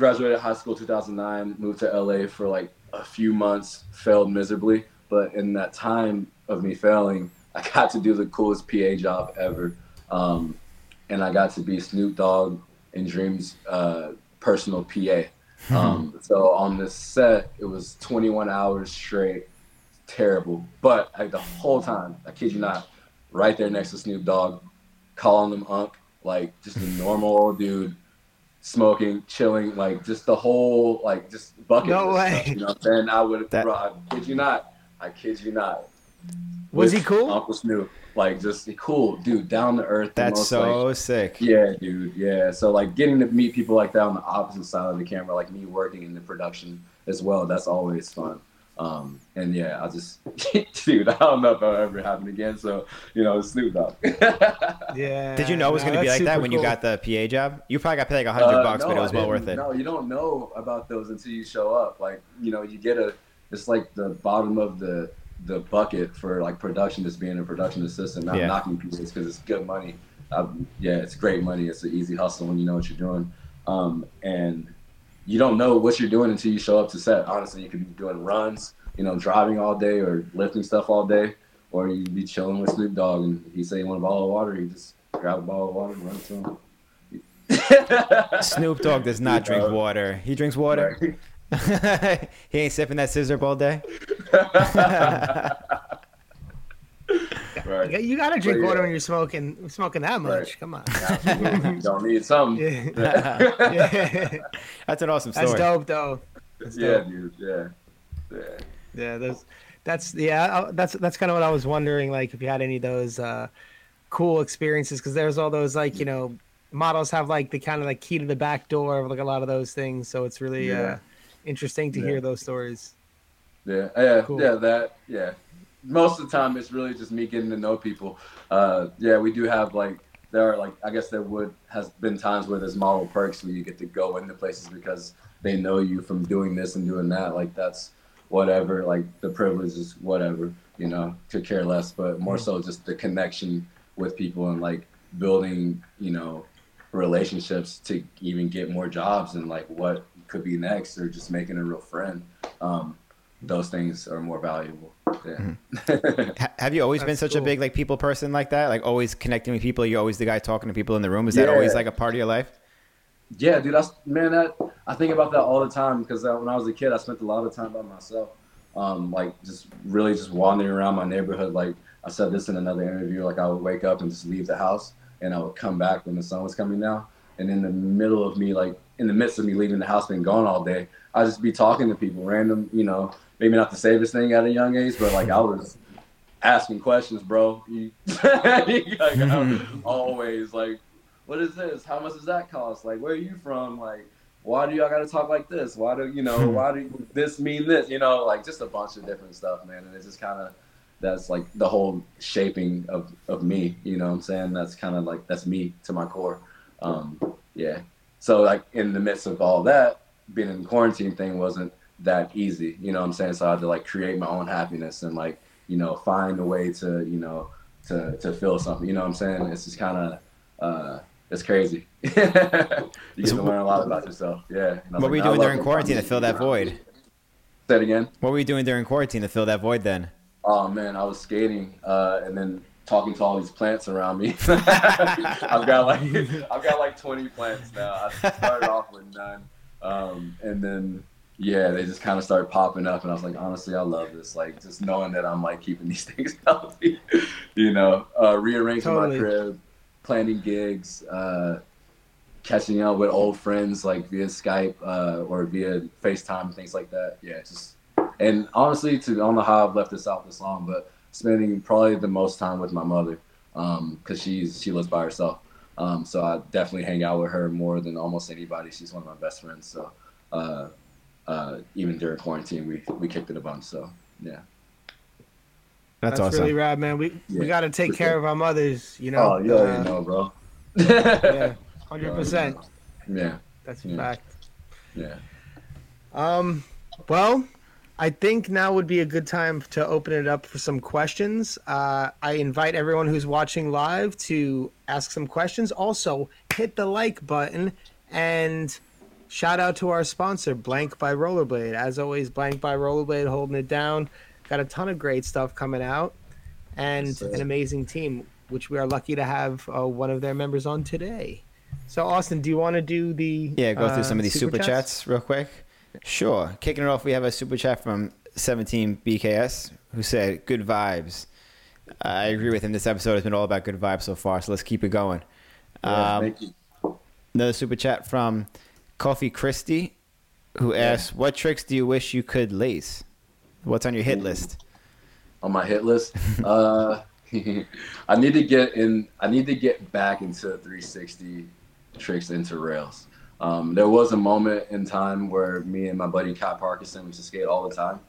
graduated high school 2009, moved to LA for like a few months, failed miserably. But in that time of me failing, I got to do the coolest PA job ever, um, and I got to be Snoop Dogg and Dream's uh, personal PA. Um, so on this set, it was 21 hours straight, terrible. But like the whole time, I kid you not, right there next to Snoop Dogg, calling him Unc, like just a normal old dude, smoking, chilling, like just the whole like just bucket. No list way. Stuff, you know, what I'm saying I would, That- bro, I kid you not, I kid you not. Was With he cool? Uncle Snoop, like just cool, dude, down to earth. the That's most, so like, sick. yeah, dude. Yeah. So like getting to meet people like that on the opposite side of the camera, like me working in the production as well, that's always fun. Um, and yeah, I just, dude, I don't know if that'll ever happen again. So, you know, Snoop Dogg. Yeah. Did you know it was no, going to be like that super when you got the PA job? You probably got paid like a hundred Uh, bucks, but it was well worth it. No, you don't know about those until you show up. Like, you know, you get a, it's like the bottom of the the bucket for like production, just being a production assistant, not Yeah. knocking people because it's good money. Um, yeah, it's great money. It's an easy hustle when you know what you're doing. Um, and you don't know what you're doing until you show up to set. Honestly, you could be doing runs, you know, driving all day or lifting stuff all day, or you'd be chilling with Snoop Dogg and he say you want a bottle of water, you just grab a bottle of water and run to him. Snoop Dogg does not drink Yeah. water. He drinks water. he ain't sipping that scissor all day. right. You- You gotta drink But, yeah. water when you're smoking smoking that much. Right. Come on. Absolutely. You don't need something. Yeah. yeah. That's an awesome That's story. dope though. That's Yeah, dope. dude. Yeah. Yeah. Yeah, those that's yeah, I- that's that's kind of what I was wondering like if you had any of those uh cool experiences cuz there's all those like, you know, models have like the kind of like key to the back door of like a lot of those things, so it's really uh interesting to Yeah. hear those stories. Yeah, yeah, Cool. yeah. That, yeah. Most of the time, it's really just me getting to know people. Uh, yeah, we do have like there are like I guess there would has been times where there's model perks where you get to go into places because they know you from doing this and doing that. Like that's whatever. Like the privilege is whatever. You know, could care less. But more so just the connection with people and like building. You know, relationships to even get more jobs and like what could be next or just making a real friend. Um, those things are more valuable. Yeah. Ha- Have you always been That's such a big like people person like that? Like always connecting with people. You're always the guy talking to people in the room. Is that always like a part of your life? yeah, dude. That's man. That I think about that all the time because uh, when I was a kid, I spent a lot of time by myself. Um, like just really just wandering around my neighborhood. Like I said this in another interview. Like I would wake up and just leave the house, and I would come back when the sun was coming down. And in the middle of me like in the midst of me leaving the house, being gone all day, I'd just be talking to people, random, you know, maybe not the safest thing at a young age, but like I was asking questions, bro. You, like, I'm always like, what is this? How much does that cost? Like, where are you from? Like, why do y'all got to talk like this? Why do you know? why do this mean this? You know, like just a bunch of different stuff, man. And it's just kind of that's like the whole shaping of of me. You know what I'm saying? That's kind of like that's me to my core. Um, yeah. So like in the midst of all that, being in quarantine thing wasn't that easy. You know what I'm saying? So I had to like create my own happiness and like you know find a way to you know to to feel something. You know what I'm saying? It's just kind of uh, it's crazy. you get to learn a lot about yourself. Yeah. What like, were you doing during quarantine to fill that void? Say it again. What were you doing during quarantine to fill that void then? Oh man, I was skating uh, and then talking to all these plants around me. I've got like I've got like 20 plants now. I started off with none, um, and then yeah, they just kind of started popping up, and I was like, honestly, I love this. Like just knowing that I'm like keeping these things healthy, you know, uh, rearranging totally. my crib, planning gigs, uh, catching up with old friends like via Skype uh, or via FaceTime, things like that. Yeah, just and honestly, to I don't know how I've left this out this long, but spending probably the most time with my mother because um, she's she lives by herself. Um, so I definitely hang out with her more than almost anybody. She's one of my best friends. So uh, uh, even during quarantine, we we kicked it a bunch. So yeah. That's, That's awesome. really rad, man. We yeah, we got to take care sure. of our mothers, you know. Oh, you already uh, know, bro. yeah, hundred percent. Yeah, that's a yeah. fact. Yeah. Um. Well, I think now would be a good time to open it up for some questions. Uh, I invite everyone who's watching live to ask some questions. Also, hit the like button and shout out to our sponsor, Blank by Rollerblade. As always, Blank by Rollerblade holding it down. Got a ton of great stuff coming out and an amazing team, which we are lucky to have uh, one of their members on today. So, Austin, do you want to do the yeah? Go through some of uh, these super, super chats? chats real quick. Sure. Kicking it off, we have a super chat from 17 BKS who said, "Good vibes." I agree with him. This episode has been all about good vibes so far, so let's keep it going. Yeah, um, thank you. Another super chat from Kofi Christie, who asks, "What tricks do you wish you could lace? What's on your hit list?" On my hit list, uh, I need to get in. I need to get back into 360 tricks into rails. Um, there was a moment in time where me and my buddy Kai Parkinson used to skate all the time.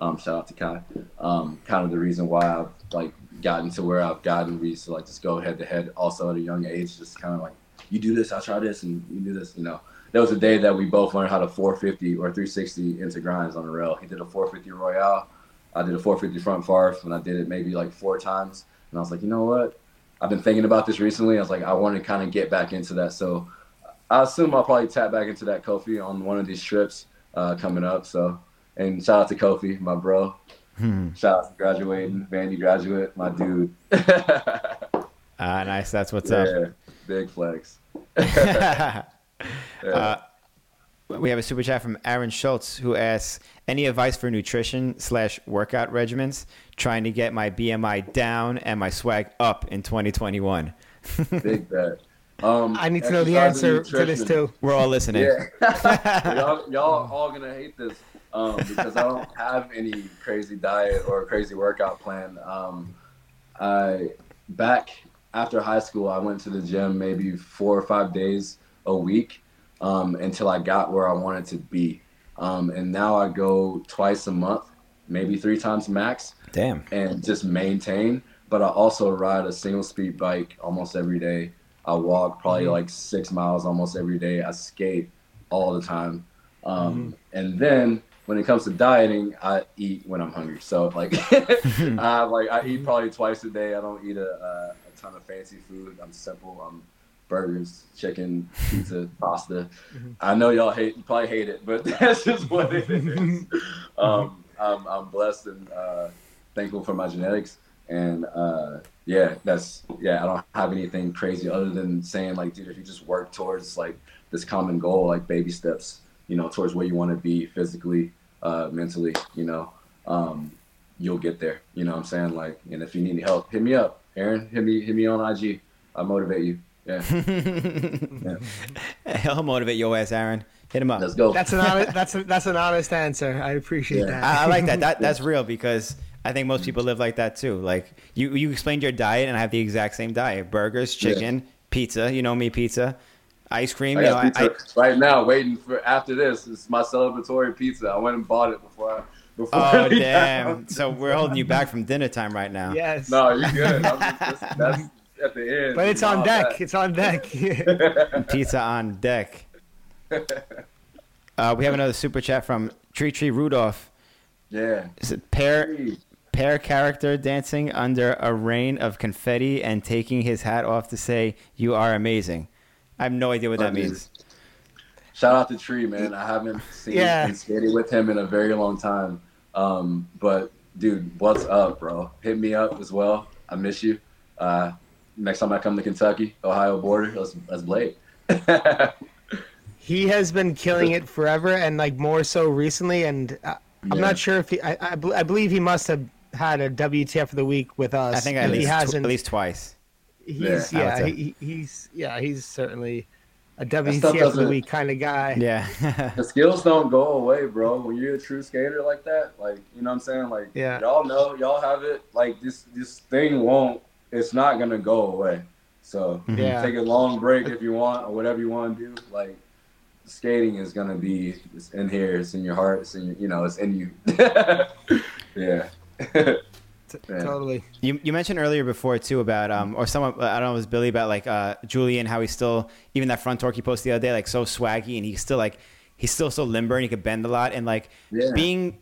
Um, shout out to Kai. Um, kind of the reason why I've like gotten to where I've gotten. We used to like just go head to head. Also at a young age, just kind of like you do this, I try this, and you do this. You know, there was a day that we both learned how to 450 or 360 into grinds on the rail. He did a 450 Royale. I did a 450 front farf, and I did it maybe like four times. And I was like, you know what? I've been thinking about this recently. I was like, I want to kind of get back into that. So I assume I'll probably tap back into that Kofi on one of these trips uh, coming up. So, and shout out to Kofi, my bro. Hmm. Shout out to graduating, Vandy graduate, my dude. Ah, nice. That's what's yeah, up. Big flex. yeah. uh, we have a super chat from Aaron Schultz who asks, "Any advice for nutrition slash workout regimens? Trying to get my BMI down and my swag up in 2021." Big bet. Um, I need to know the answer to this too. We're all listening. Yeah. y'all, y'all all gonna hate this um, because I don't have any crazy diet or crazy workout plan. Um, I back after high school, I went to the gym maybe four or five days a week um, until I got where I wanted to be. Um, and now I go twice a month, maybe three times max. Damn. And just maintain. But I also ride a single speed bike almost every day. I walk probably mm-hmm. like six miles almost every day. I skate all the time. Um, mm-hmm. And then when it comes to dieting, I eat when I'm hungry. So like, I like I eat probably twice a day. I don't eat a, a, a ton of fancy food. I'm simple. I'm burgers, chicken, pizza, pasta. Mm-hmm. I know y'all hate, you probably hate it, but that's just what it is. um, I'm, I'm blessed and uh, thankful for my genetics and uh, yeah, that's yeah. I don't have anything crazy other than saying like, dude, if you just work towards like this common goal, like baby steps, you know, towards where you want to be physically, uh, mentally, you know, um, you'll get there. You know what I'm saying? Like, and if you need help, hit me up, Aaron. Hit me, hit me on IG. I motivate you. Yeah, He'll motivate your ass, Aaron. Hit him up. let's go. That's an honest, that's a, that's an honest answer. I appreciate Yeah. that. I, I like that. That that's real because I think most people live like that too. Like you, you explained your diet, and I have the exact same diet: burgers, Yeah. chicken, pizza. You know me, pizza, ice cream. I you know, got I, right now, waiting for after this. It's my celebratory pizza. I went and bought it before. I, before oh leave damn! town. So we're holding you back from dinner time right now. yes. No, you're good. I'm just, that's, that's at the end. but it's on all deck. It's on deck. Pizza on deck. Uh, we have another super chat from Tree Tree Rudolph. yeah. Is it pair pair character dancing under a rain of confetti and taking his hat off to say "You are amazing"? I have no idea what that Love means. Shout out to Tree, man. I haven't seen Yeah. and skated with him in a very long time. Um, but dude, what's up, bro? Hit me up as well. I miss you. Uh, next time I come to Kentucky, Ohio border, let's let's blade. he has been killing it forever, and like more so recently. And uh, I'm Yeah. not sure if he. I, I, I believe he must have had a WTF of the week with us. I think at If he hasn't. at least twice. he's Yeah, yeah, he, he's yeah, he's certainly a WTF of the week kind of guy. Yeah. the skills don't go away, bro. When you're a true skater like that, like you know what I'm saying? Like Yeah. y'all know, y'all have it. Like this this thing won't it's not gonna go away. So Yeah. take a long break if you want or whatever you want to do. Like skating is gonna be it's in here, it's in your heart, it's in your, you know, it's in you. yeah. T- Totally. You, you mentioned earlier before too about um or someone I don't know it was Billy about like uh Julian how he's still even that front torque he posted the other day like so swaggy and he's still like he's still so limber and he could bend a lot and like Yeah. being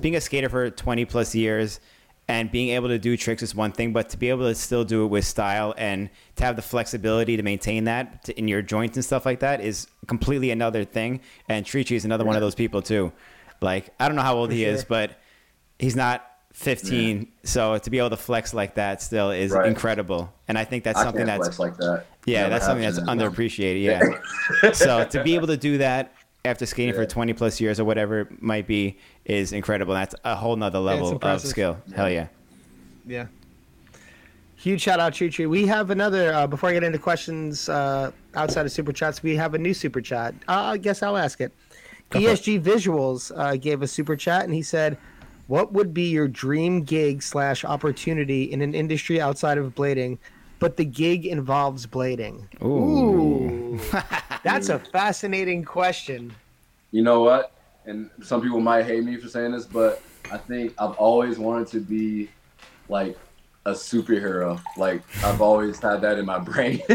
being a skater for 20 plus years and being able to do tricks is one thing but to be able to still do it with style and to have the flexibility to maintain that to, in your joints and stuff like that is completely another thing. And Trichi is another one of those people too. Like I don't know how old he is but he's not 15 so to be able to flex like that still is Right. incredible. And i think that's I something that's like that. yeah Never that's something that's underappreciated yeah. So to be able to do that after skating for 20 plus years or whatever it might be is incredible that's a whole nother level of skill hell yeah Yeah. Huge shout out, Choo Choo. We have another, uh, before I get into questions uh, outside of Super Chats, we have a new Super Chat. Uh, I guess I'll ask it. Go for. ESG Visuals uh, gave a Super Chat and he said, What would be your dream gig slash opportunity in an industry outside of blading, but the gig involves blading? Ooh. That's a fascinating question. you know what? And some people might hate me for saying this, but I think I've always wanted to be like a superhero. Like I've always had that in my brain.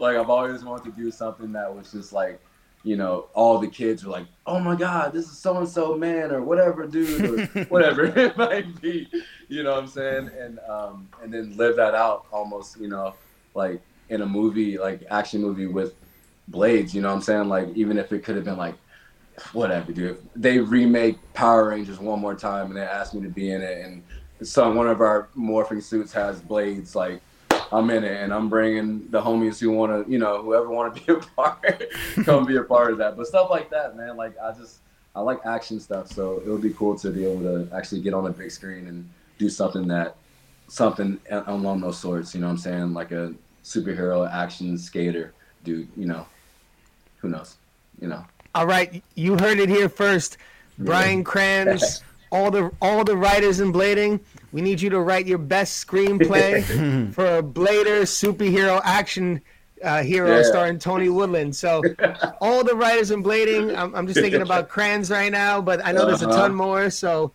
like I've always wanted to do something that was just like, you know, all the kids were like, "Oh my God, this is so and so man or whatever dude or whatever it might be." You know what I'm saying? And um, and then live that out almost, you know, like in a movie, like action movie with blades. You know what I'm saying? Like even if it could have been like whatever, dude. They remake Power Rangers one more time and they ask me to be in it, and some one of our morphing suits has blades, like I'm in it, and I'm bringing the homies who want to, you know, whoever want to be a part, come be a part of that. But stuff like that, man. Like I just I like action stuff, so it would be cool to be able to actually get on a big screen and do something that something along those sorts. You know what I'm saying? Like a superhero action skater, dude. You know, who knows? You know. All right, you heard it here first. Brian Kranz, all the all the writers in blading, we need you to write your best screenplay for a blader superhero action uh, hero Yeah. starring Tony Woodland. So, all the writers in blading, I'm, I'm just thinking about Kranz right now, but I know there's a Uh-huh. ton more. So,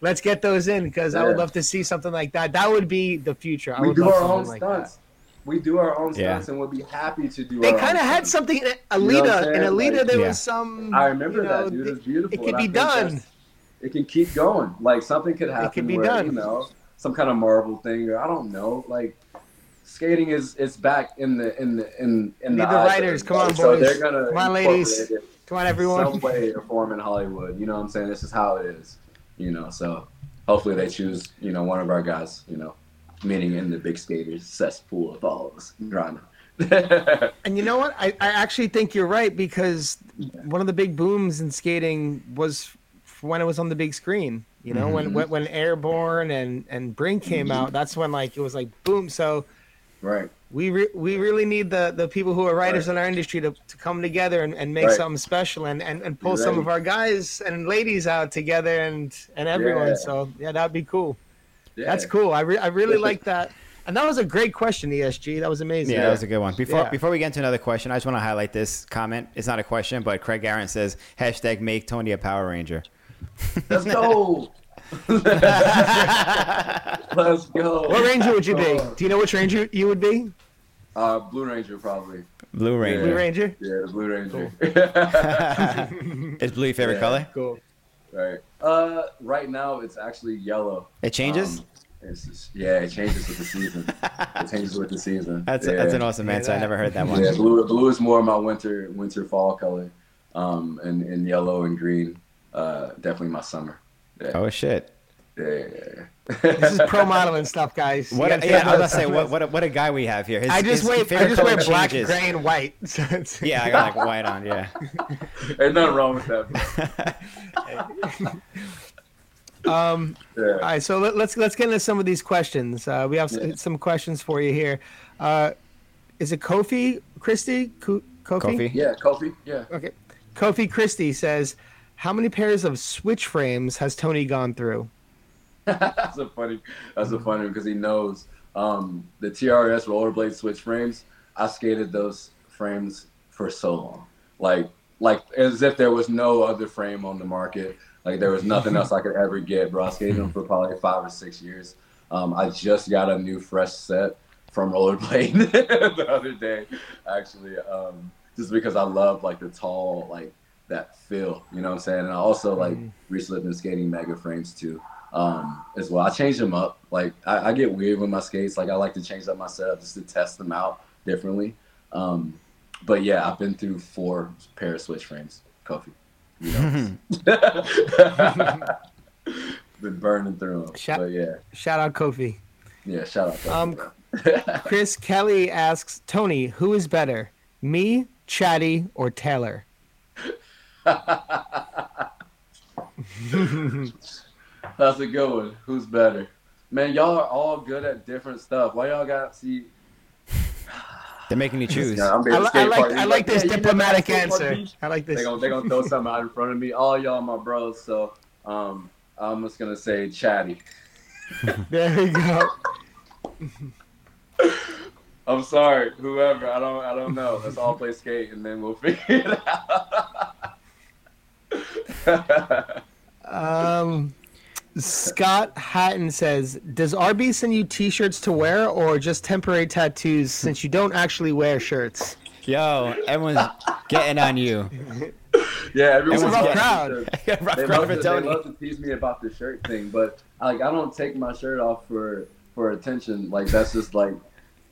let's get those in because I would love to see something like that. That would be the future. I we would do love our own like stunts. We do our own Yeah. stunts, and we'll be happy to do. They kind of had something in Alita. I'm in? Alita, Like, there Yeah. was some. I remember you know, that, dude. it- It's beautiful. It could be done. that's- It can keep going. Like something could happen. It can be where, done. You know, some kind of Marvel thing, or I don't know. Like skating is it's back in the in the in in the, the writers. Come on, boys. So they're gonna Come on, ladies. Come on, everyone. some way or form in Hollywood. You know what I'm saying? This is how it is. You know, so hopefully they choose, you know, one of our guys, you know, meaning in the big skaters cesspool of all of us drama. And you know what? I, I actually think you're right because one of the big booms in skating was when it was on the big screen. You know, when, Mhm. when when Airborne and and Brink came out, that's when like it was like boom. So right. we re- we really need the the people who are writers in our industry to, to come together and, and make Right. something special and, and, and pull You're some of our guys and ladies out together and and everyone. Yeah. So yeah, that'd be cool. Yeah. That's cool. I re- I really like that. And that was a great question, ESG. That was amazing. Yeah, that was a good one. Before Yeah. before we get into another question, I just want to highlight this comment. It's not a question, but Craig Aaron says hashtag make Tony a Power Ranger. Let's go. Let's go. What ranger would you be? Do you know which ranger you would be? Uh, Blue Ranger probably. Blue Ranger. Blue Ranger. Yeah, the Blue Ranger. Is blue your favorite Yeah. color? Cool. right. Uh, right now it's actually yellow. It changes. Um, just, yeah, it changes with the season. it changes with the season. that's yeah. that's an awesome answer. I never heard that one. Yeah, blue. Blue is more my winter, winter, fall color. Um, and, and yellow and green, uh, definitely my summer. Yeah, Oh shit! yeah, yeah, yeah. This is pro modeling stuff, guys. What? A, yeah, I was gonna say what what a, what a guy we have here. His, I just his wear I just wear black, changes. gray, and white. So Yeah, I got like white on. Yeah. Ain't nothing wrong with that. Um, Yeah. all right, so let, let's let's get into some of these questions. Uh, we have Yeah. some questions for you here. Uh, is it Kofi Christie? Ko- Kofi? Kofi. Yeah, Kofi. Yeah. Okay. Kofi Christie says, "How many pairs of switch frames has Tony gone through?" that's a funny. That's a funny because he knows um, the TRS rollerblade switch frames. I skated those frames for so long, like like as if there was no other frame on the market. Like there was nothing else I could ever get, bro. I skated them for probably five or six years. Um, I just got a new fresh set from rollerblade the other day, actually, um, just because I love like the tall like that feel. You know what I'm saying? And I also like recently been skating mega frames too um, as well. I change them up. Like I, I get weird with my skates. Like I like to change up my setup just to test them out differently. Um, but yeah, I've been through four pair of switch frames, Kofi. You know, been burning through them. Shout- But yeah, Shout out Kofi. yeah. Shout out. Kofi, Um. Chris Kelly asks Tony, "Who is better, me, Chatty, or Taylor?" That's a good one. Who's better? Man, y'all are all good at different stuff. Why y'all got see? They're making you choose. Yeah, I'm being I, a li- I skate like. I He's like this "Yeah, diplomatic had a answer. I like They this. gonna they gonna throw something out in front of me. All y'all my bros. So um, I'm just gonna say chatty. There we go. I'm sorry, whoever. I don't I don't know. Let's all play skate and then we'll figure it out. Um, Scott Hatton says, "Does RB send you T-shirts to wear, or just temporary tattoos? Since you don't actually wear shirts." Yo, everyone's getting on you. yeah, everyone's It's a rough got crowd. t-shirts. Rough they crowd love, to, they love to tease me about the shirt thing, but like I don't take my shirt off for for attention. Like that's just like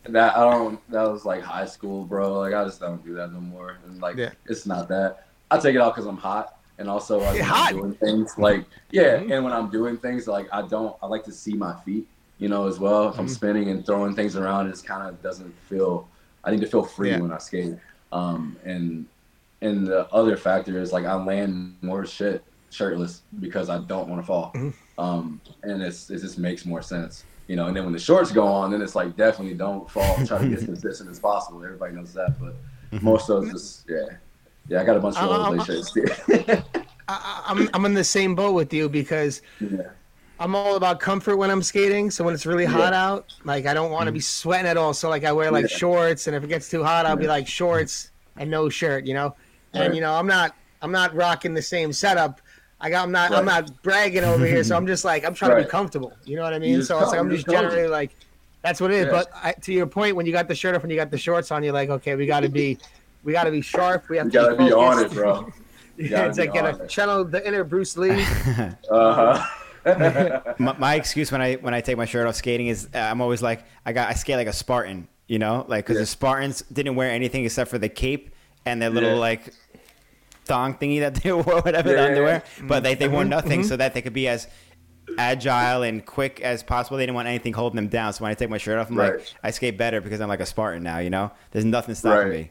that. I don't. That was like high school, bro. Like I just don't do that no more. And like Yeah. it's not that. I take it off because I'm hot, and also like when. I'm doing things like yeah. Mhm. And when I'm doing things like I don't. I like to see my feet. You know, as well. If I'm Mhm. spinning and throwing things around, it just kind of doesn't feel. I need to feel free Yeah. when I skate. Um, and and the other factor is like I land more shit shirtless because I don't want to fall. Mhm. Um, and it's it just makes more sense, you know. And then when the shorts go on, then it's like definitely don't fall. Try to get as consistent as possible. Everybody knows that, but most of it's just yeah, yeah. I got a bunch of Uh, rollerblade shirts too. I, I'm I'm in the same boat with you because yeah, I'm all about comfort when I'm skating. So when it's really hot out, like I don't want to be sweating at all. So like I wear like Yeah. shorts, and if it gets too hot, I'll be like shorts and no shirt, you know. And Right. you know I'm not I'm not rocking the same setup. I got I'm not I'm not bragging over here. So I'm just like I'm trying to be comfortable. You know what I mean? So it's like I'm just generally like that's what it is. Yeah. But I, to your point, when you got the shirt off and you got the shorts on, you're like, okay, we got to be we got to be sharp. We have you to gotta be on focused. it, bro. You gotta it's like get on a channel the inner Bruce Lee. Uh huh. my, my excuse when I when I take my shirt off skating is uh, I'm always like I got I skate like a Spartan, you know, like because Yeah. the Spartans didn't wear anything except for the cape and their little Yeah. like thong thingy that they wore, whatever Yeah, the underwear, yeah. but they they Mm-hmm. wore nothing so that they could be as agile and quick as possible. They didn't want anything holding them down. So when I take my shirt off, I'm like I skate better because I'm like a Spartan now, you know. There's nothing stopping Right. me.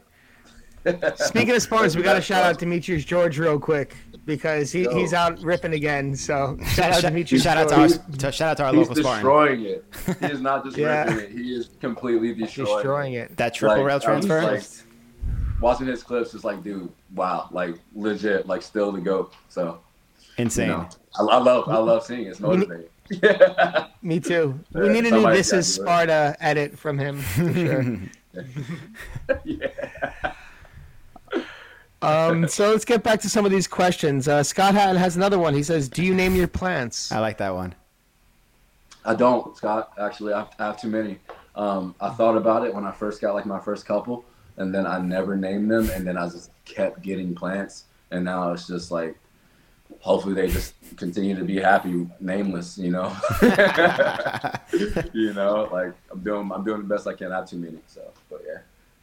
Speaking of Spartans, we got to shout out to Demetrius George real quick. because he, Yo. he's out ripping again. So shout out Shout, Dimitri. shout out to Story. our to, shout out to our He's local Spartan. destroying it. He is not just Yeah. ripping it. He is completely destroying, destroying it. That triple Like, rail transfer. like- Watching his clips is like, dude, wow, like legit, like still the goat. So Insane. you know, I, I love, I love seeing it. It's We motivating. Me too. We need a new somebody's This Is. Sparta edit from him for sure. yeah. Um, so let's get back to some of these questions. Uh, Scott Hatton has another one. He says, "Do you name your plants?" I like that one. I don't, Scott. Actually, I have, too many. Um, I thought about it when I first got like my first couple, and then I never named them, and then I just kept getting plants, and now it's just like, hopefully they just continue to be happy, nameless. You know, you know, like I'm doing, I'm doing the best I can. I have too many, so but yeah.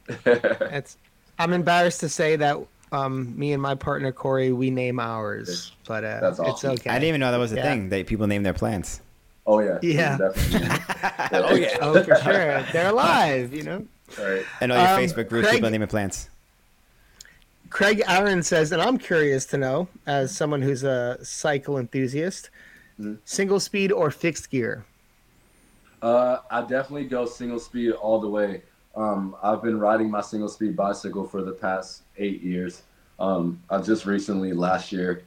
It's. I'm embarrassed to say that um, me and my partner Corey we name ours, but uh, That's it's okay. I didn't even know that was a Yeah. thing that people name their plants. oh yeah. Yeah. Definitely. Oh, yeah. Oh, for sure. They're alive, you know. Right. I know your Um, Facebook groups Craig- people naming plants. Craig Aaron says, and I'm curious to know, as someone who's a cycle enthusiast, Mhm. single speed or fixed gear? Uh, I definitely go single speed all the way. Um, I've been riding my single speed bicycle for the past eight years. Um, I just recently, last year,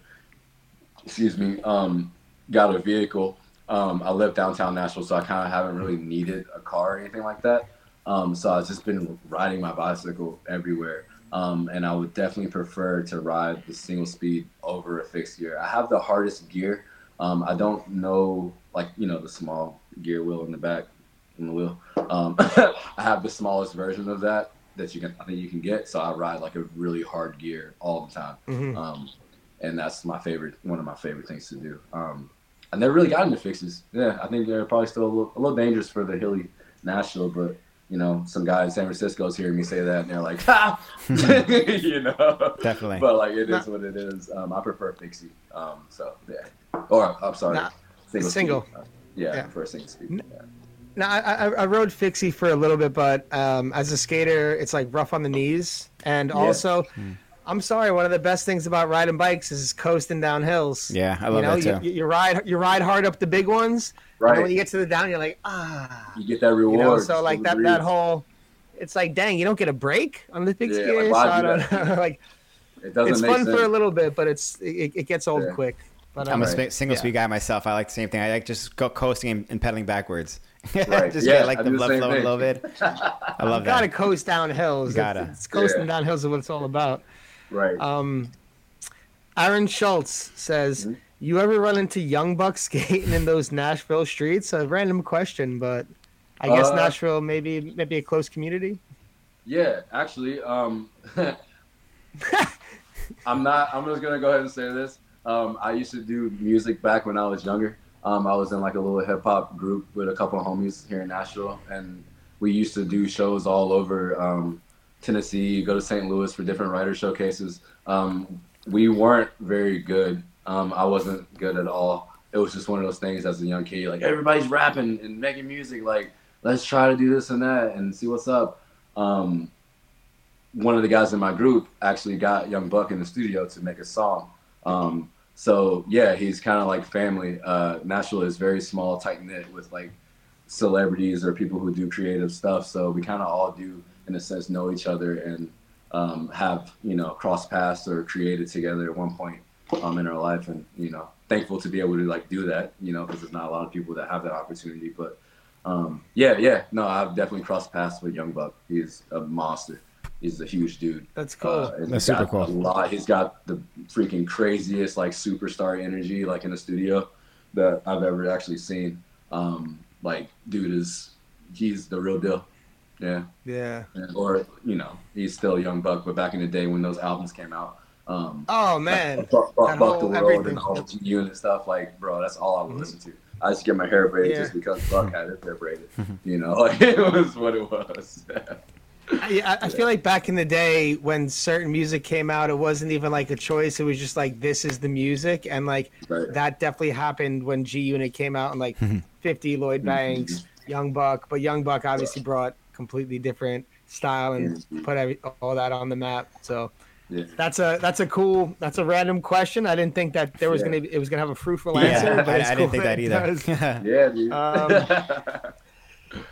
excuse me, um, got a vehicle. Um, I live downtown Nashville, so I kind of haven't really needed a car or anything like that. Um, so I've just been riding my bicycle everywhere. Um, and I would definitely prefer to ride the single speed over a fixed gear. I have the hardest gear. Um, I don't know, like, you know, the small gear wheel in the back in the wheel. I have the smallest version of that that you can, I think you can get. So I ride like a really hard gear all the time. Mhm. Um, and that's my favorite, one of my favorite things to do. Um, I never really got into fixes. Yeah, I think they're probably still a little, a little dangerous for the hilly Nashville, but you know, some guy in San Francisco is hearing me say that, and they're like, "Ha!" you know. Definitely. But like, it is Nah. what it is. Um, I prefer fixie. Um, so yeah. Or I'm sorry, Nah, single. single. Uh, yeah, Yeah. I prefer single speed. Yeah. Now, I, I, I rode fixie for a little bit, but um, as a skater, it's like rough on the knees. And Yeah. also, I'm sorry, one of the best things about riding bikes is coasting down hills. Yeah, I you love know, that too. You, you ride you ride hard up the big ones, and when you get to the down, you're like, ah. You get that reward. You know, so like that that whole, it's like, dang, you don't get a break on the fixed Yeah, gear. like, so I do don't like It doesn't it's make fun sense. for a little bit, but it's it, it gets old Yeah. quick. But I'm a Right. sp- single Yeah. speed guy myself. I like the same thing. I like just go coasting and, and pedaling backwards. Right. just Yeah, get like I the do the blood same flowing a little bit. I love it. gotta coast down hills. You gotta. It's, it's coasting Yeah. down hills is what it's all about. right. Um, Aaron Schultz says, Mhm. "You ever run into young bucks skating in those Nashville streets?" A random question, but I guess Uh, Nashville maybe maybe a close community. Yeah, actually, um, I'm not. I'm just gonna go ahead and say this. Um, I used to do music back when I was younger. Um, I was in like a little hip hop group with a couple of homies here in Nashville, and we used to do shows all over um, Tennessee. Go to St. Louis for different writer showcases. Um, we weren't very good. Um, I wasn't good at all. It was just one of those things as a young kid. Like everybody's rapping and making music. Like let's try to do this and that and see what's up. Um, one of the guys in my group actually got Young Buck in the studio to make a song. Um, so yeah, he's kind of like family. Uh, Nashville is very small, tight knit with like celebrities or people who do creative stuff. So we kind of all do, in a sense, know each other and um, have you know cross paths or created together at one point um, in our life. And you know, thankful to be able to like do that. You know, because there's not a lot of people that have that opportunity. But um, yeah, yeah, no, I've definitely crossed paths with Young Buck. He's a monster. He's a huge dude. That's cool. Uh, That's he's super got cool. A lot. He's got the freaking craziest like superstar energy like in the studio that I've ever actually seen. Um, like, dude is he's the real deal. Yeah. yeah. And- Or you know, he's still a young buck, but back in the day when those albums came out, um, Oh man. Buck, Buck, That Buck the World everything. and all the and stuff, like bro, that's all I would Mhm. listen to. I just get my hair braided Yeah. just because Buck had his hair braided. You know, like it was what it was. I, I- I feel like back in the day when certain music came out, it wasn't even like a choice. It was just like this is the music, and like right. that definitely happened when G Unit came out and like 50 Lloyd Banks, Young Buck, but Young Buck obviously brought completely different style and Mhm. put every, all that on the map. So Yeah. That's a that's a cool that's a random question. I didn't think that there was Yeah. gonna be, it was gonna have a fruitful answer. I, but it's I didn't cool think that it either. does. Yeah, dude. Um,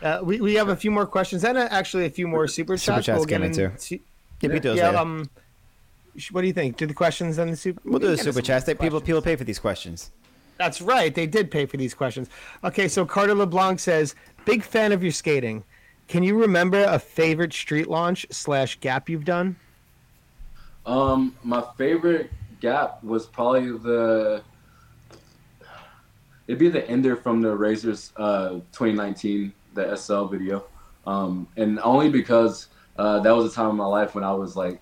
Uh, we, we have a few more questions and uh, actually a few more super chats. Super chats we'll get coming too. into- Yeah, we those yeah, um, sh- what do you think? Do the questions and the super? we'll do the super chats. They, people people pay for these questions. That's right. They did pay for these questions. Okay, so Carter LeBlanc says, "Big fan of your skating. Can you remember a favorite street launch slash gap you've done?" Um, my favorite gap was probably the. It'd be the ender from the Razors uh, 2019, the SL video, um, and only because uh, that was a time in my life when I was like,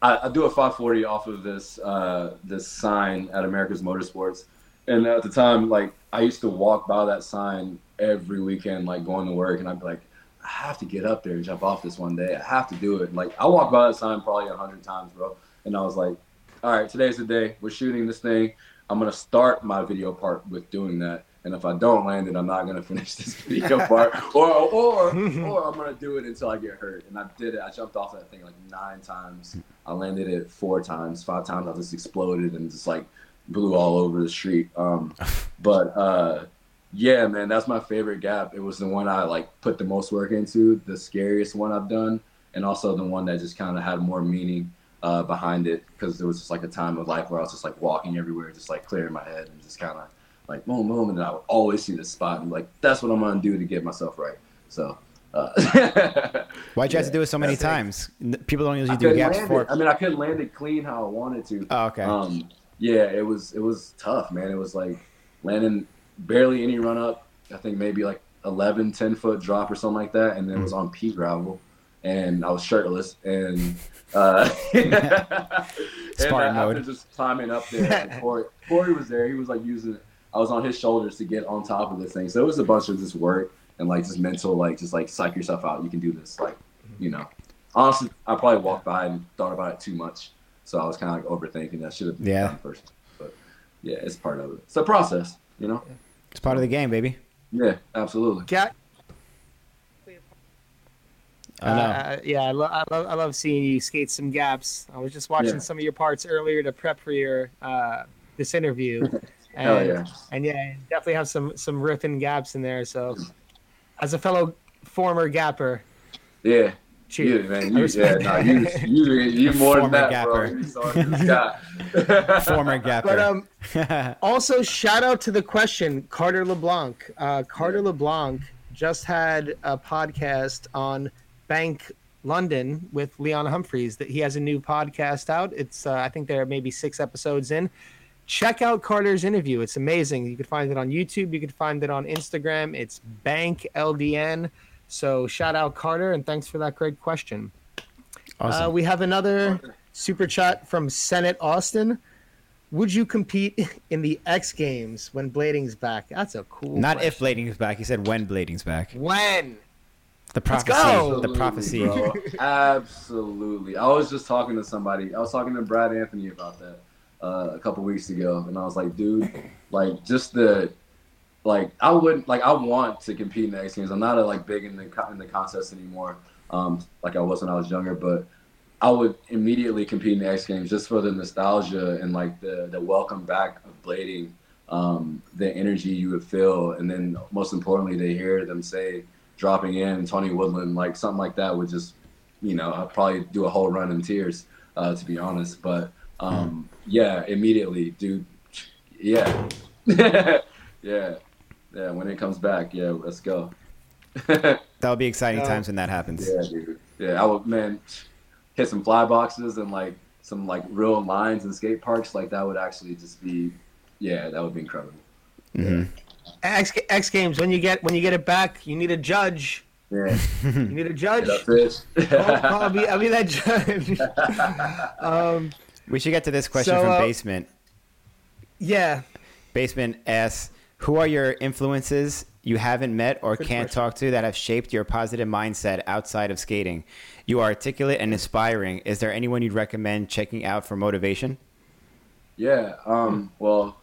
I, I do a 540 off of this uh, this sign at America's Motorsports, and at the time, like I used to walk by that sign every weekend, like going to work, and I'd be like, I have to get up there and jump off this one day. I have to do it. Like I walked by that sign probably a hundred times, bro. And I was like, all right, today's the day. We're shooting this thing. I'm gonna start my video part with doing that. And if I don't land it, I'm not gonna finish this video part. Or or or I'm gonna do it until I get hurt. And I did it. I jumped off that thing like nine times. I landed it four times. Five times I just exploded and just like blew all over the street. Um, but uh, yeah, man, that's my favorite gap. It was the one I like put the most work into, the scariest one I've done, and also the one that just kind of had more meaning uh, behind it because there was just like a time of life where I was just like walking everywhere, just like clearing my head and just kind of like boom, boom, and I would always see the spot and like that's what I'm gonna do to get myself right. So. Uh, Why'd you have to do it so many that's it. times? People don't I usually do couldn't gaps for. I mean, I couldn't land it clean how I wanted to. Oh, okay. Um, yeah, it was it was tough, man. It was like landing barely any run up. I think maybe like 11, 10 foot drop or something like that, and then it was on pea gravel, and I was shirtless and. Uh, and after just climbing up there, Corey, Corey was there. He was like using. I was on his shoulders to get on top of this thing. So it was a bunch of just work and like just mental, like just like psych yourself out. You can do this, like you know. Honestly, I probably walked by and thought about it too much, so I was kind of like overthinking. That should have Yeah. first, but yeah, it's part of it. It's a process, you know. It's part of the game, baby. Yeah, absolutely. Gap. Oh no. Uh, yeah, I, lo- I love I love seeing you skate some gaps. I was just watching Yeah. some of your parts earlier to prep for your uh, this interview. And, Hell yeah. And yeah, definitely have some some riffing gaps in there. So, as a fellow former gapper, Yeah, cheers. you man. You, yeah, respect no, you, you, you more than that, bro. gapper. You saw this. Former gapper. But um, also shout out to the question, Carter LeBlanc. Uh, Carter LeBlanc just had a podcast on Bank London with Leon Humphreys. That he has a new podcast out. It's uh, I think there are maybe six episodes in. Check out Carter's interview. It's amazing. You can find it on YouTube. You can find it on Instagram. It's Bank LDN. So shout out Carter and thanks for that great question. awesome. Uh, we have another super chat from Senate Austin. Would you compete in the X Games when Blading's back? That's a cool. Not if. Blading's back. He said when Blading's back. When. The Let's prophecy. go. The prophecy. bro. Absolutely. I was just talking to somebody. I was talking to Brad Anthony about that uh, a couple weeks ago, and I was like, dude, like just the like I wouldn't like I want to compete in the X Games. I'm not a, like big in the in the contest anymore, um, like I was when I was younger, but. I would immediately compete in the X Games just for the nostalgia and like the the welcome back of blading, um, the energy you would feel, and then most importantly, to hear them say dropping in Tony Woodland, like something like that would just, you know, I'd probably do a whole run in tears, uh, to be honest. But um, yeah, immediately, dude. Yeah, yeah, yeah. When it comes back, yeah, let's go. That'll be exciting times when that happens. Yeah, dude. Yeah, I would, man, hit some fly boxes and like some like real lines and skate parks. Like that would actually just be, yeah, that would be incredible. Mm-hmm. X, X Games. When you get when you get it back, you need a judge. Yeah, You need a judge. get up, fish. I'll, I'll be I'll be that judge. um, We should get to this question So, from uh, Basement. yeah. Basement asks, "Who are your influences you haven't met or Good can't question. talk to that have shaped your positive mindset outside of skating? You are articulate and inspiring. Is there anyone you'd recommend checking out for motivation?" Yeah. Um. Well,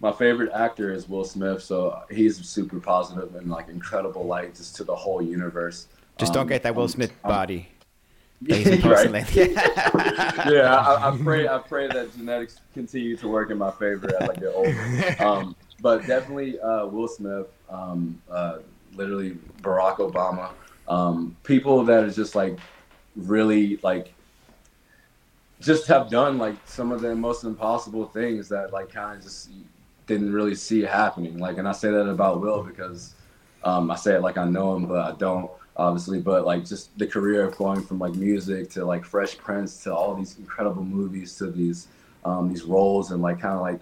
my favorite actor is Will Smith, so he's super positive and like incredible light just to the whole universe. Just don't Um, get that Will um, Smith um, body. that he's been posting Right. lately. yeah, I, I pray. I pray that genetics continue to work in my favor as I get older. Um, but definitely uh, Will Smith, um, uh, literally Barack Obama, um, people that are just like really like just have done like some of the most impossible things that like kind of just didn't really see happening. Like, and I say that about Will because um, I say it like I know him, but I don't obviously. But like just the career of going from like music to like Fresh Prince to all these incredible movies to these um, these roles and like kind of like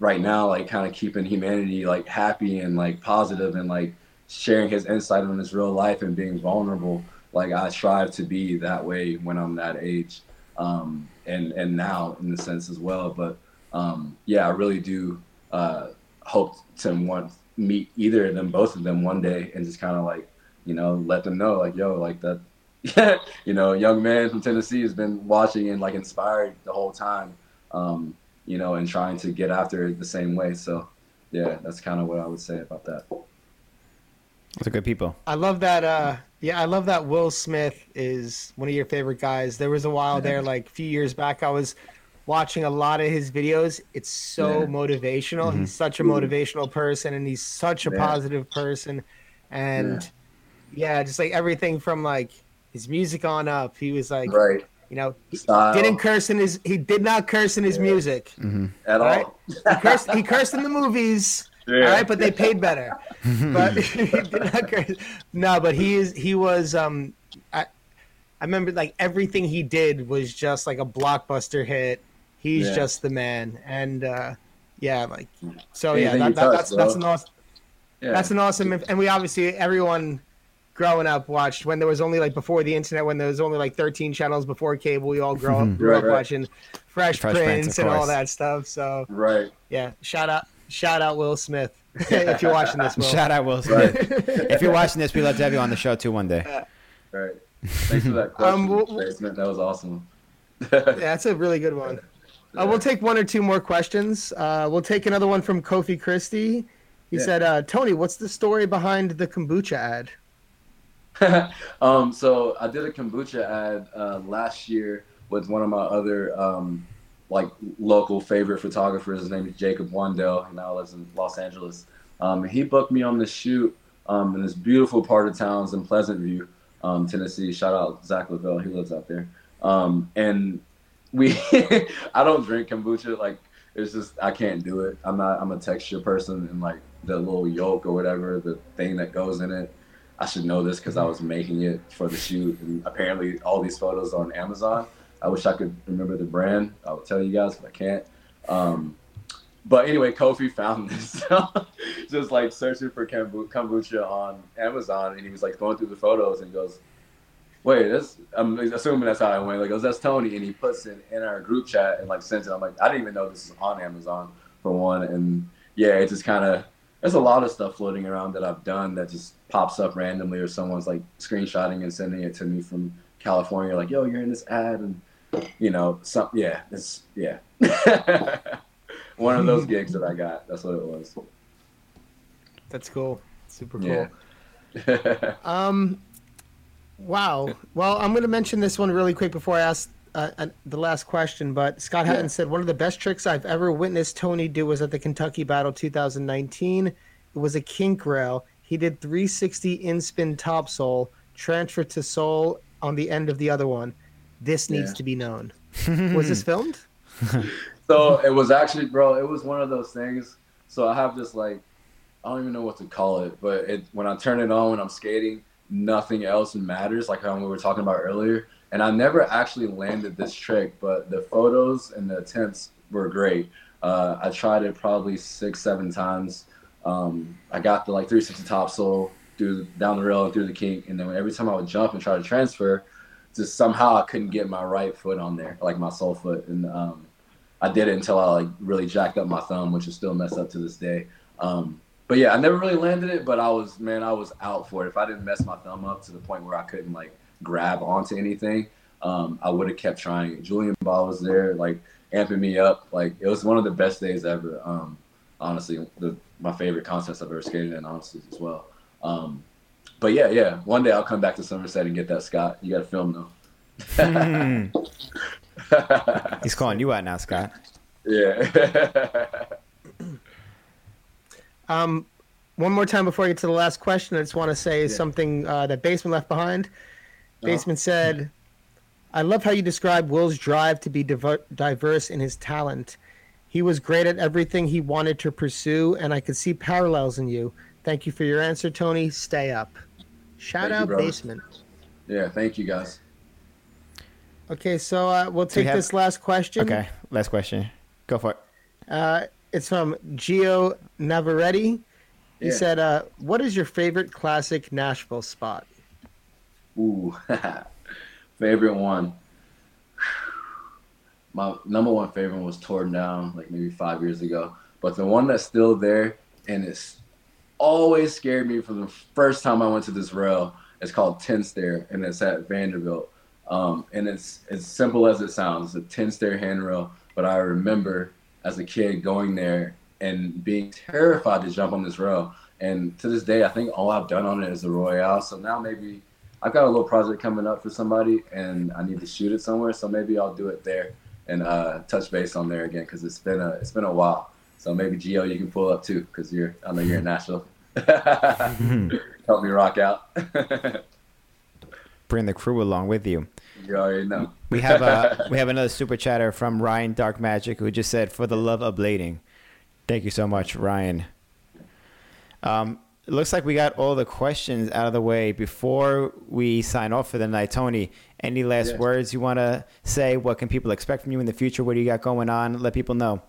right now like kind of keeping humanity like happy and like positive and like sharing his insight on his real life and being vulnerable. Like I strive to be that way when I'm that age, um, and and now in the sense as well. But um, yeah, I really do uh, hope to want meet either of them, both of them one day, and just kind of like you know let them know like yo like that. you know, young man from Tennessee has been watching and like inspired the whole time, um, you know, and trying to get after it the same way. So, yeah, that's kind of what I would say about that. Those are good people. I love that. Uh, yeah, I love that Will Smith is one of your favorite guys. There was a while there, like a few years back, I was watching a lot of his videos. It's so Yeah. motivational. He's such a motivational person, and he's such a Yeah. positive person. And yeah. just like everything from like his music on up, he was like, Right. you know, he Style. didn't curse in his. He did not curse in his Yeah. music. At Right. all. He cursed. He cursed in the movies. Yeah. All right, but they paid better. but he did not curse. no, but he is. He was. Um, I, I remember like everything he did was just like a blockbuster hit. He's Yeah. just the man, and uh, yeah, like so. Yeah, that, that, touched, that's that's an awesome. Yeah. That's an awesome. And we obviously everyone growing up watched when there was only like before the internet when there was only like 13 channels before cable. We all grow up, grew Right, up right. watching Fresh, Fresh Prince, Prince and all that stuff. So right. yeah, shout out, shout out Will Smith if you're watching this. Will. Shout out Will Right. Smith. if you're watching this, we'd love to have you on the show too one day. Right. Thanks for that question, Um, w- Basement. That was awesome. Yeah, that's a really good one. Uh, we'll take one or two more questions. Uh, we'll take another one from Kofi Christie. He Yeah. said, uh, "Tony, what's the story behind the kombucha ad?" um, so I did a kombucha ad uh, last year with one of my other um, like local favorite photographers. His name is Jacob Wandell. He now lives in Los Angeles. Um, he booked me on this shoot um, in this beautiful part of town it's in Pleasant View, um, Tennessee. Shout out Zach Lavelle. He lives out there. And we, I don't drink kombucha. Like it's just I can't do it. I'm not. I'm a texture person, and like the little yolk or whatever, the thing that goes in it. I should know this because I was making it for the shoot, and apparently all these photos on Amazon. I wish I could remember the brand. I would tell you guys, but I can't. Um, but anyway, Kofi found this, just like searching for kombucha on Amazon, and he was like going through the photos, and goes, "Wait, this." I'm assuming that's how I went. Like, goes, "That's Tony," and he puts it in our group chat and like sends it. I'm like, I didn't even know this is on Amazon for one, and yeah, it just kind of there's a lot of stuff floating around that I've done that just pops up randomly, or someone's like screenshotting and sending it to me from California, like, "Yo, you're in this ad," and you know, some yeah, it's yeah, one of those gigs that I got. That's what it was. That's cool. Super cool. Yeah. Um, wow. Well, I'm going to mention this one really quick before I ask uh, uh, the last question. But Scott Hatton Yeah. said one of the best tricks I've ever witnessed Tony do was at the Kentucky Battle 2019. It was a kink rail. He did 360 in spin topsoul, transfer to soul on the end of the other one. This needs Yeah. to be known. was this filmed? so it was actually, bro, it was one of those things. So I have this like, I don't even know what to call it, but it when I turn it on when I'm skating, nothing else matters. Like how we were talking about earlier. And I never actually landed this trick, but the photos and the attempts were great. Uh, I tried it probably six, seven times. Um, I got the like 360 topsoul through down the rail and through the kink, and then every time I would jump and try to transfer, just somehow I couldn't get my right foot on there, like my sole foot, and um, I did it until I like really jacked up my thumb, which is still messed up to this day. Um, but yeah, I never really landed it, but I was man, I was out for it. If I didn't mess my thumb up to the point where I couldn't like grab onto anything, um, I would have kept trying. Julian Bah was there, like amping me up. Like it was one of the best days ever. Um, honestly, the, my favorite contests I've ever skated in, honestly, as well. Um, but yeah, yeah, one day I'll come back to Somerset and get that Scott. You got to film though. He's calling you out now, Scott. yeah. Um, one more time before I get to the last question, I just want to say something uh, that Basement left behind. Uh-huh. Basement said, "I love how you describe Will's drive to be diver- diverse in his talent. He was great at everything he wanted to pursue, and I could see parallels in you. Thank you for your answer, Tony. Stay up." Shout Thank out brother. Basement. yeah. Thank you guys. Okay, so uh, we'll we take have- this last question. Okay, last question. Go for it. Uh, it's from Gio Navaretti. He Yeah. said, uh, "What is your favorite classic Nashville spot?" Ooh, favorite one. My number one favorite was torn down like maybe five years ago, but the one that's still there and it's always scared me from the first time I went to this rail. It's called Ten Stair and it's at Vanderbilt. Um, and it's as simple as it sounds. A ten stair handrail, but I remember as a kid going there and being terrified to jump on this rail. And to this day, I think all I've done on it is the Royale. So now maybe I've got a little project coming up for somebody, and I need to shoot it somewhere. So maybe I'll do it there and uh, touch base on there again because it's been a it's been a while. So maybe Gio, you can pull up too because you're I know you're in Nashville. Help me rock out. Bring the crew along with you. you already know. We have uh, we have another super chatter from Ryan Dark Magic who just said, "For the love of blading." Thank you so much, Ryan. Um, it looks like we got all the questions out of the way before we sign off for the night. Tony, any last Yes. words you want to say? What can people expect from you in the future? What do you got going on? Let people know.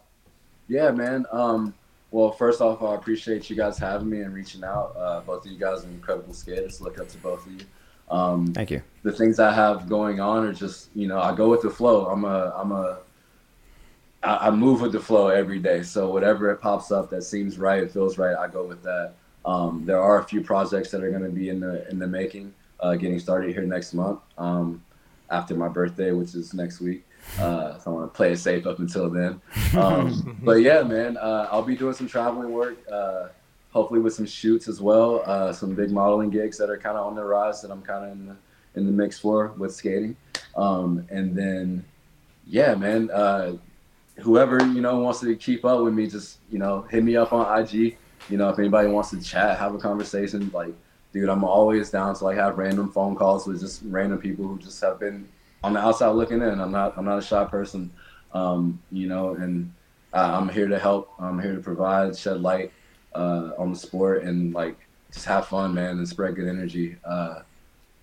Yeah, man. Um, well, first off, I appreciate you guys having me and reaching out. Uh, both of you guys are incredible skaters. Look up to both of you. Um, Thank you. the things I have going on are just, you know, I go with the flow. I'm a, I'm a, I, I move with the flow every day. So whatever it pops up that seems right, it feels right, I go with that. Um, there are a few projects that are going to be in the in the making, uh, getting started here next month, um, after my birthday, which is next week. Uh, so I want to play it safe up until then. Um, but yeah, man, uh, I'll be doing some traveling work. Uh, hopefully with some shoots as well, uh, some big modeling gigs that are kind of on the rise that I'm kind of in the in the mix for with skating. Um, and then, yeah, man, uh, whoever you know wants to keep up with me, just you know, hit me up on IG. You know, if anybody wants to chat, have a conversation, like, dude, I'm always down to like have random phone calls with just random people who just have been on the outside looking in. I'm not, I'm not a shy person, um, you know, and uh, I'm here to help. I'm here to provide, shed light uh, on the sport, and like just have fun, man, and spread good energy. Uh,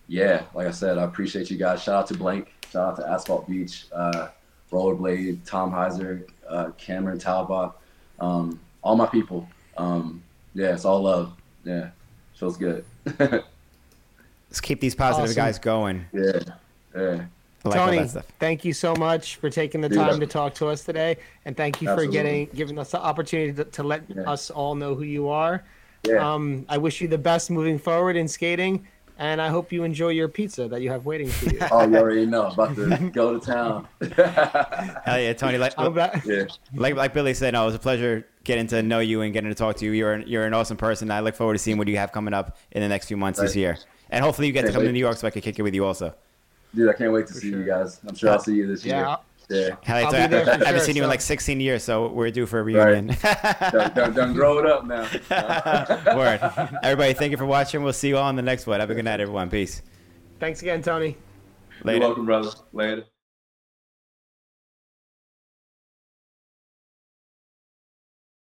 yeah, like I said, I appreciate you guys. Shout out to Blank. Shout out to Asphalt Beach, uh, Rollerblade, Tom Heiser, uh, Cameron Talbot, um, all my people. Um, yeah, it's all love. Yeah, feels good. Let's keep these positive Awesome. guys going. yeah. yeah. like Tony, thank you so much for taking the Yeah. time to talk to us today, and thank you Absolutely. for getting giving us the opportunity to, to let Yeah. us all know who you are. Yeah. Um, I wish you the best moving forward in skating, and I hope you enjoy your pizza that you have waiting for you. oh, you already know. About to go to town. Hell yeah, Tony. Like, I'm back. yeah. like like Billy said, no, it was a pleasure getting to know you and getting to talk to you. You're an, you're an awesome person. I look forward to seeing what you have coming up in the next few months this year, and hopefully you get to Can't come to. New York so I can kick it with you also. Dude, I can't wait to see you guys. I'm sure I'll see you this Yeah, year. Hell, I'll yeah, be there for I haven't sure, seen you in like 16 years, so we're due for a reunion. Yeah. Done, done, done grow it up now. Word. Everybody, thank you for watching. We'll see you all on the next one. Have a good night, everyone. Peace. Thanks again, Tony. You're welcome, brother. Later.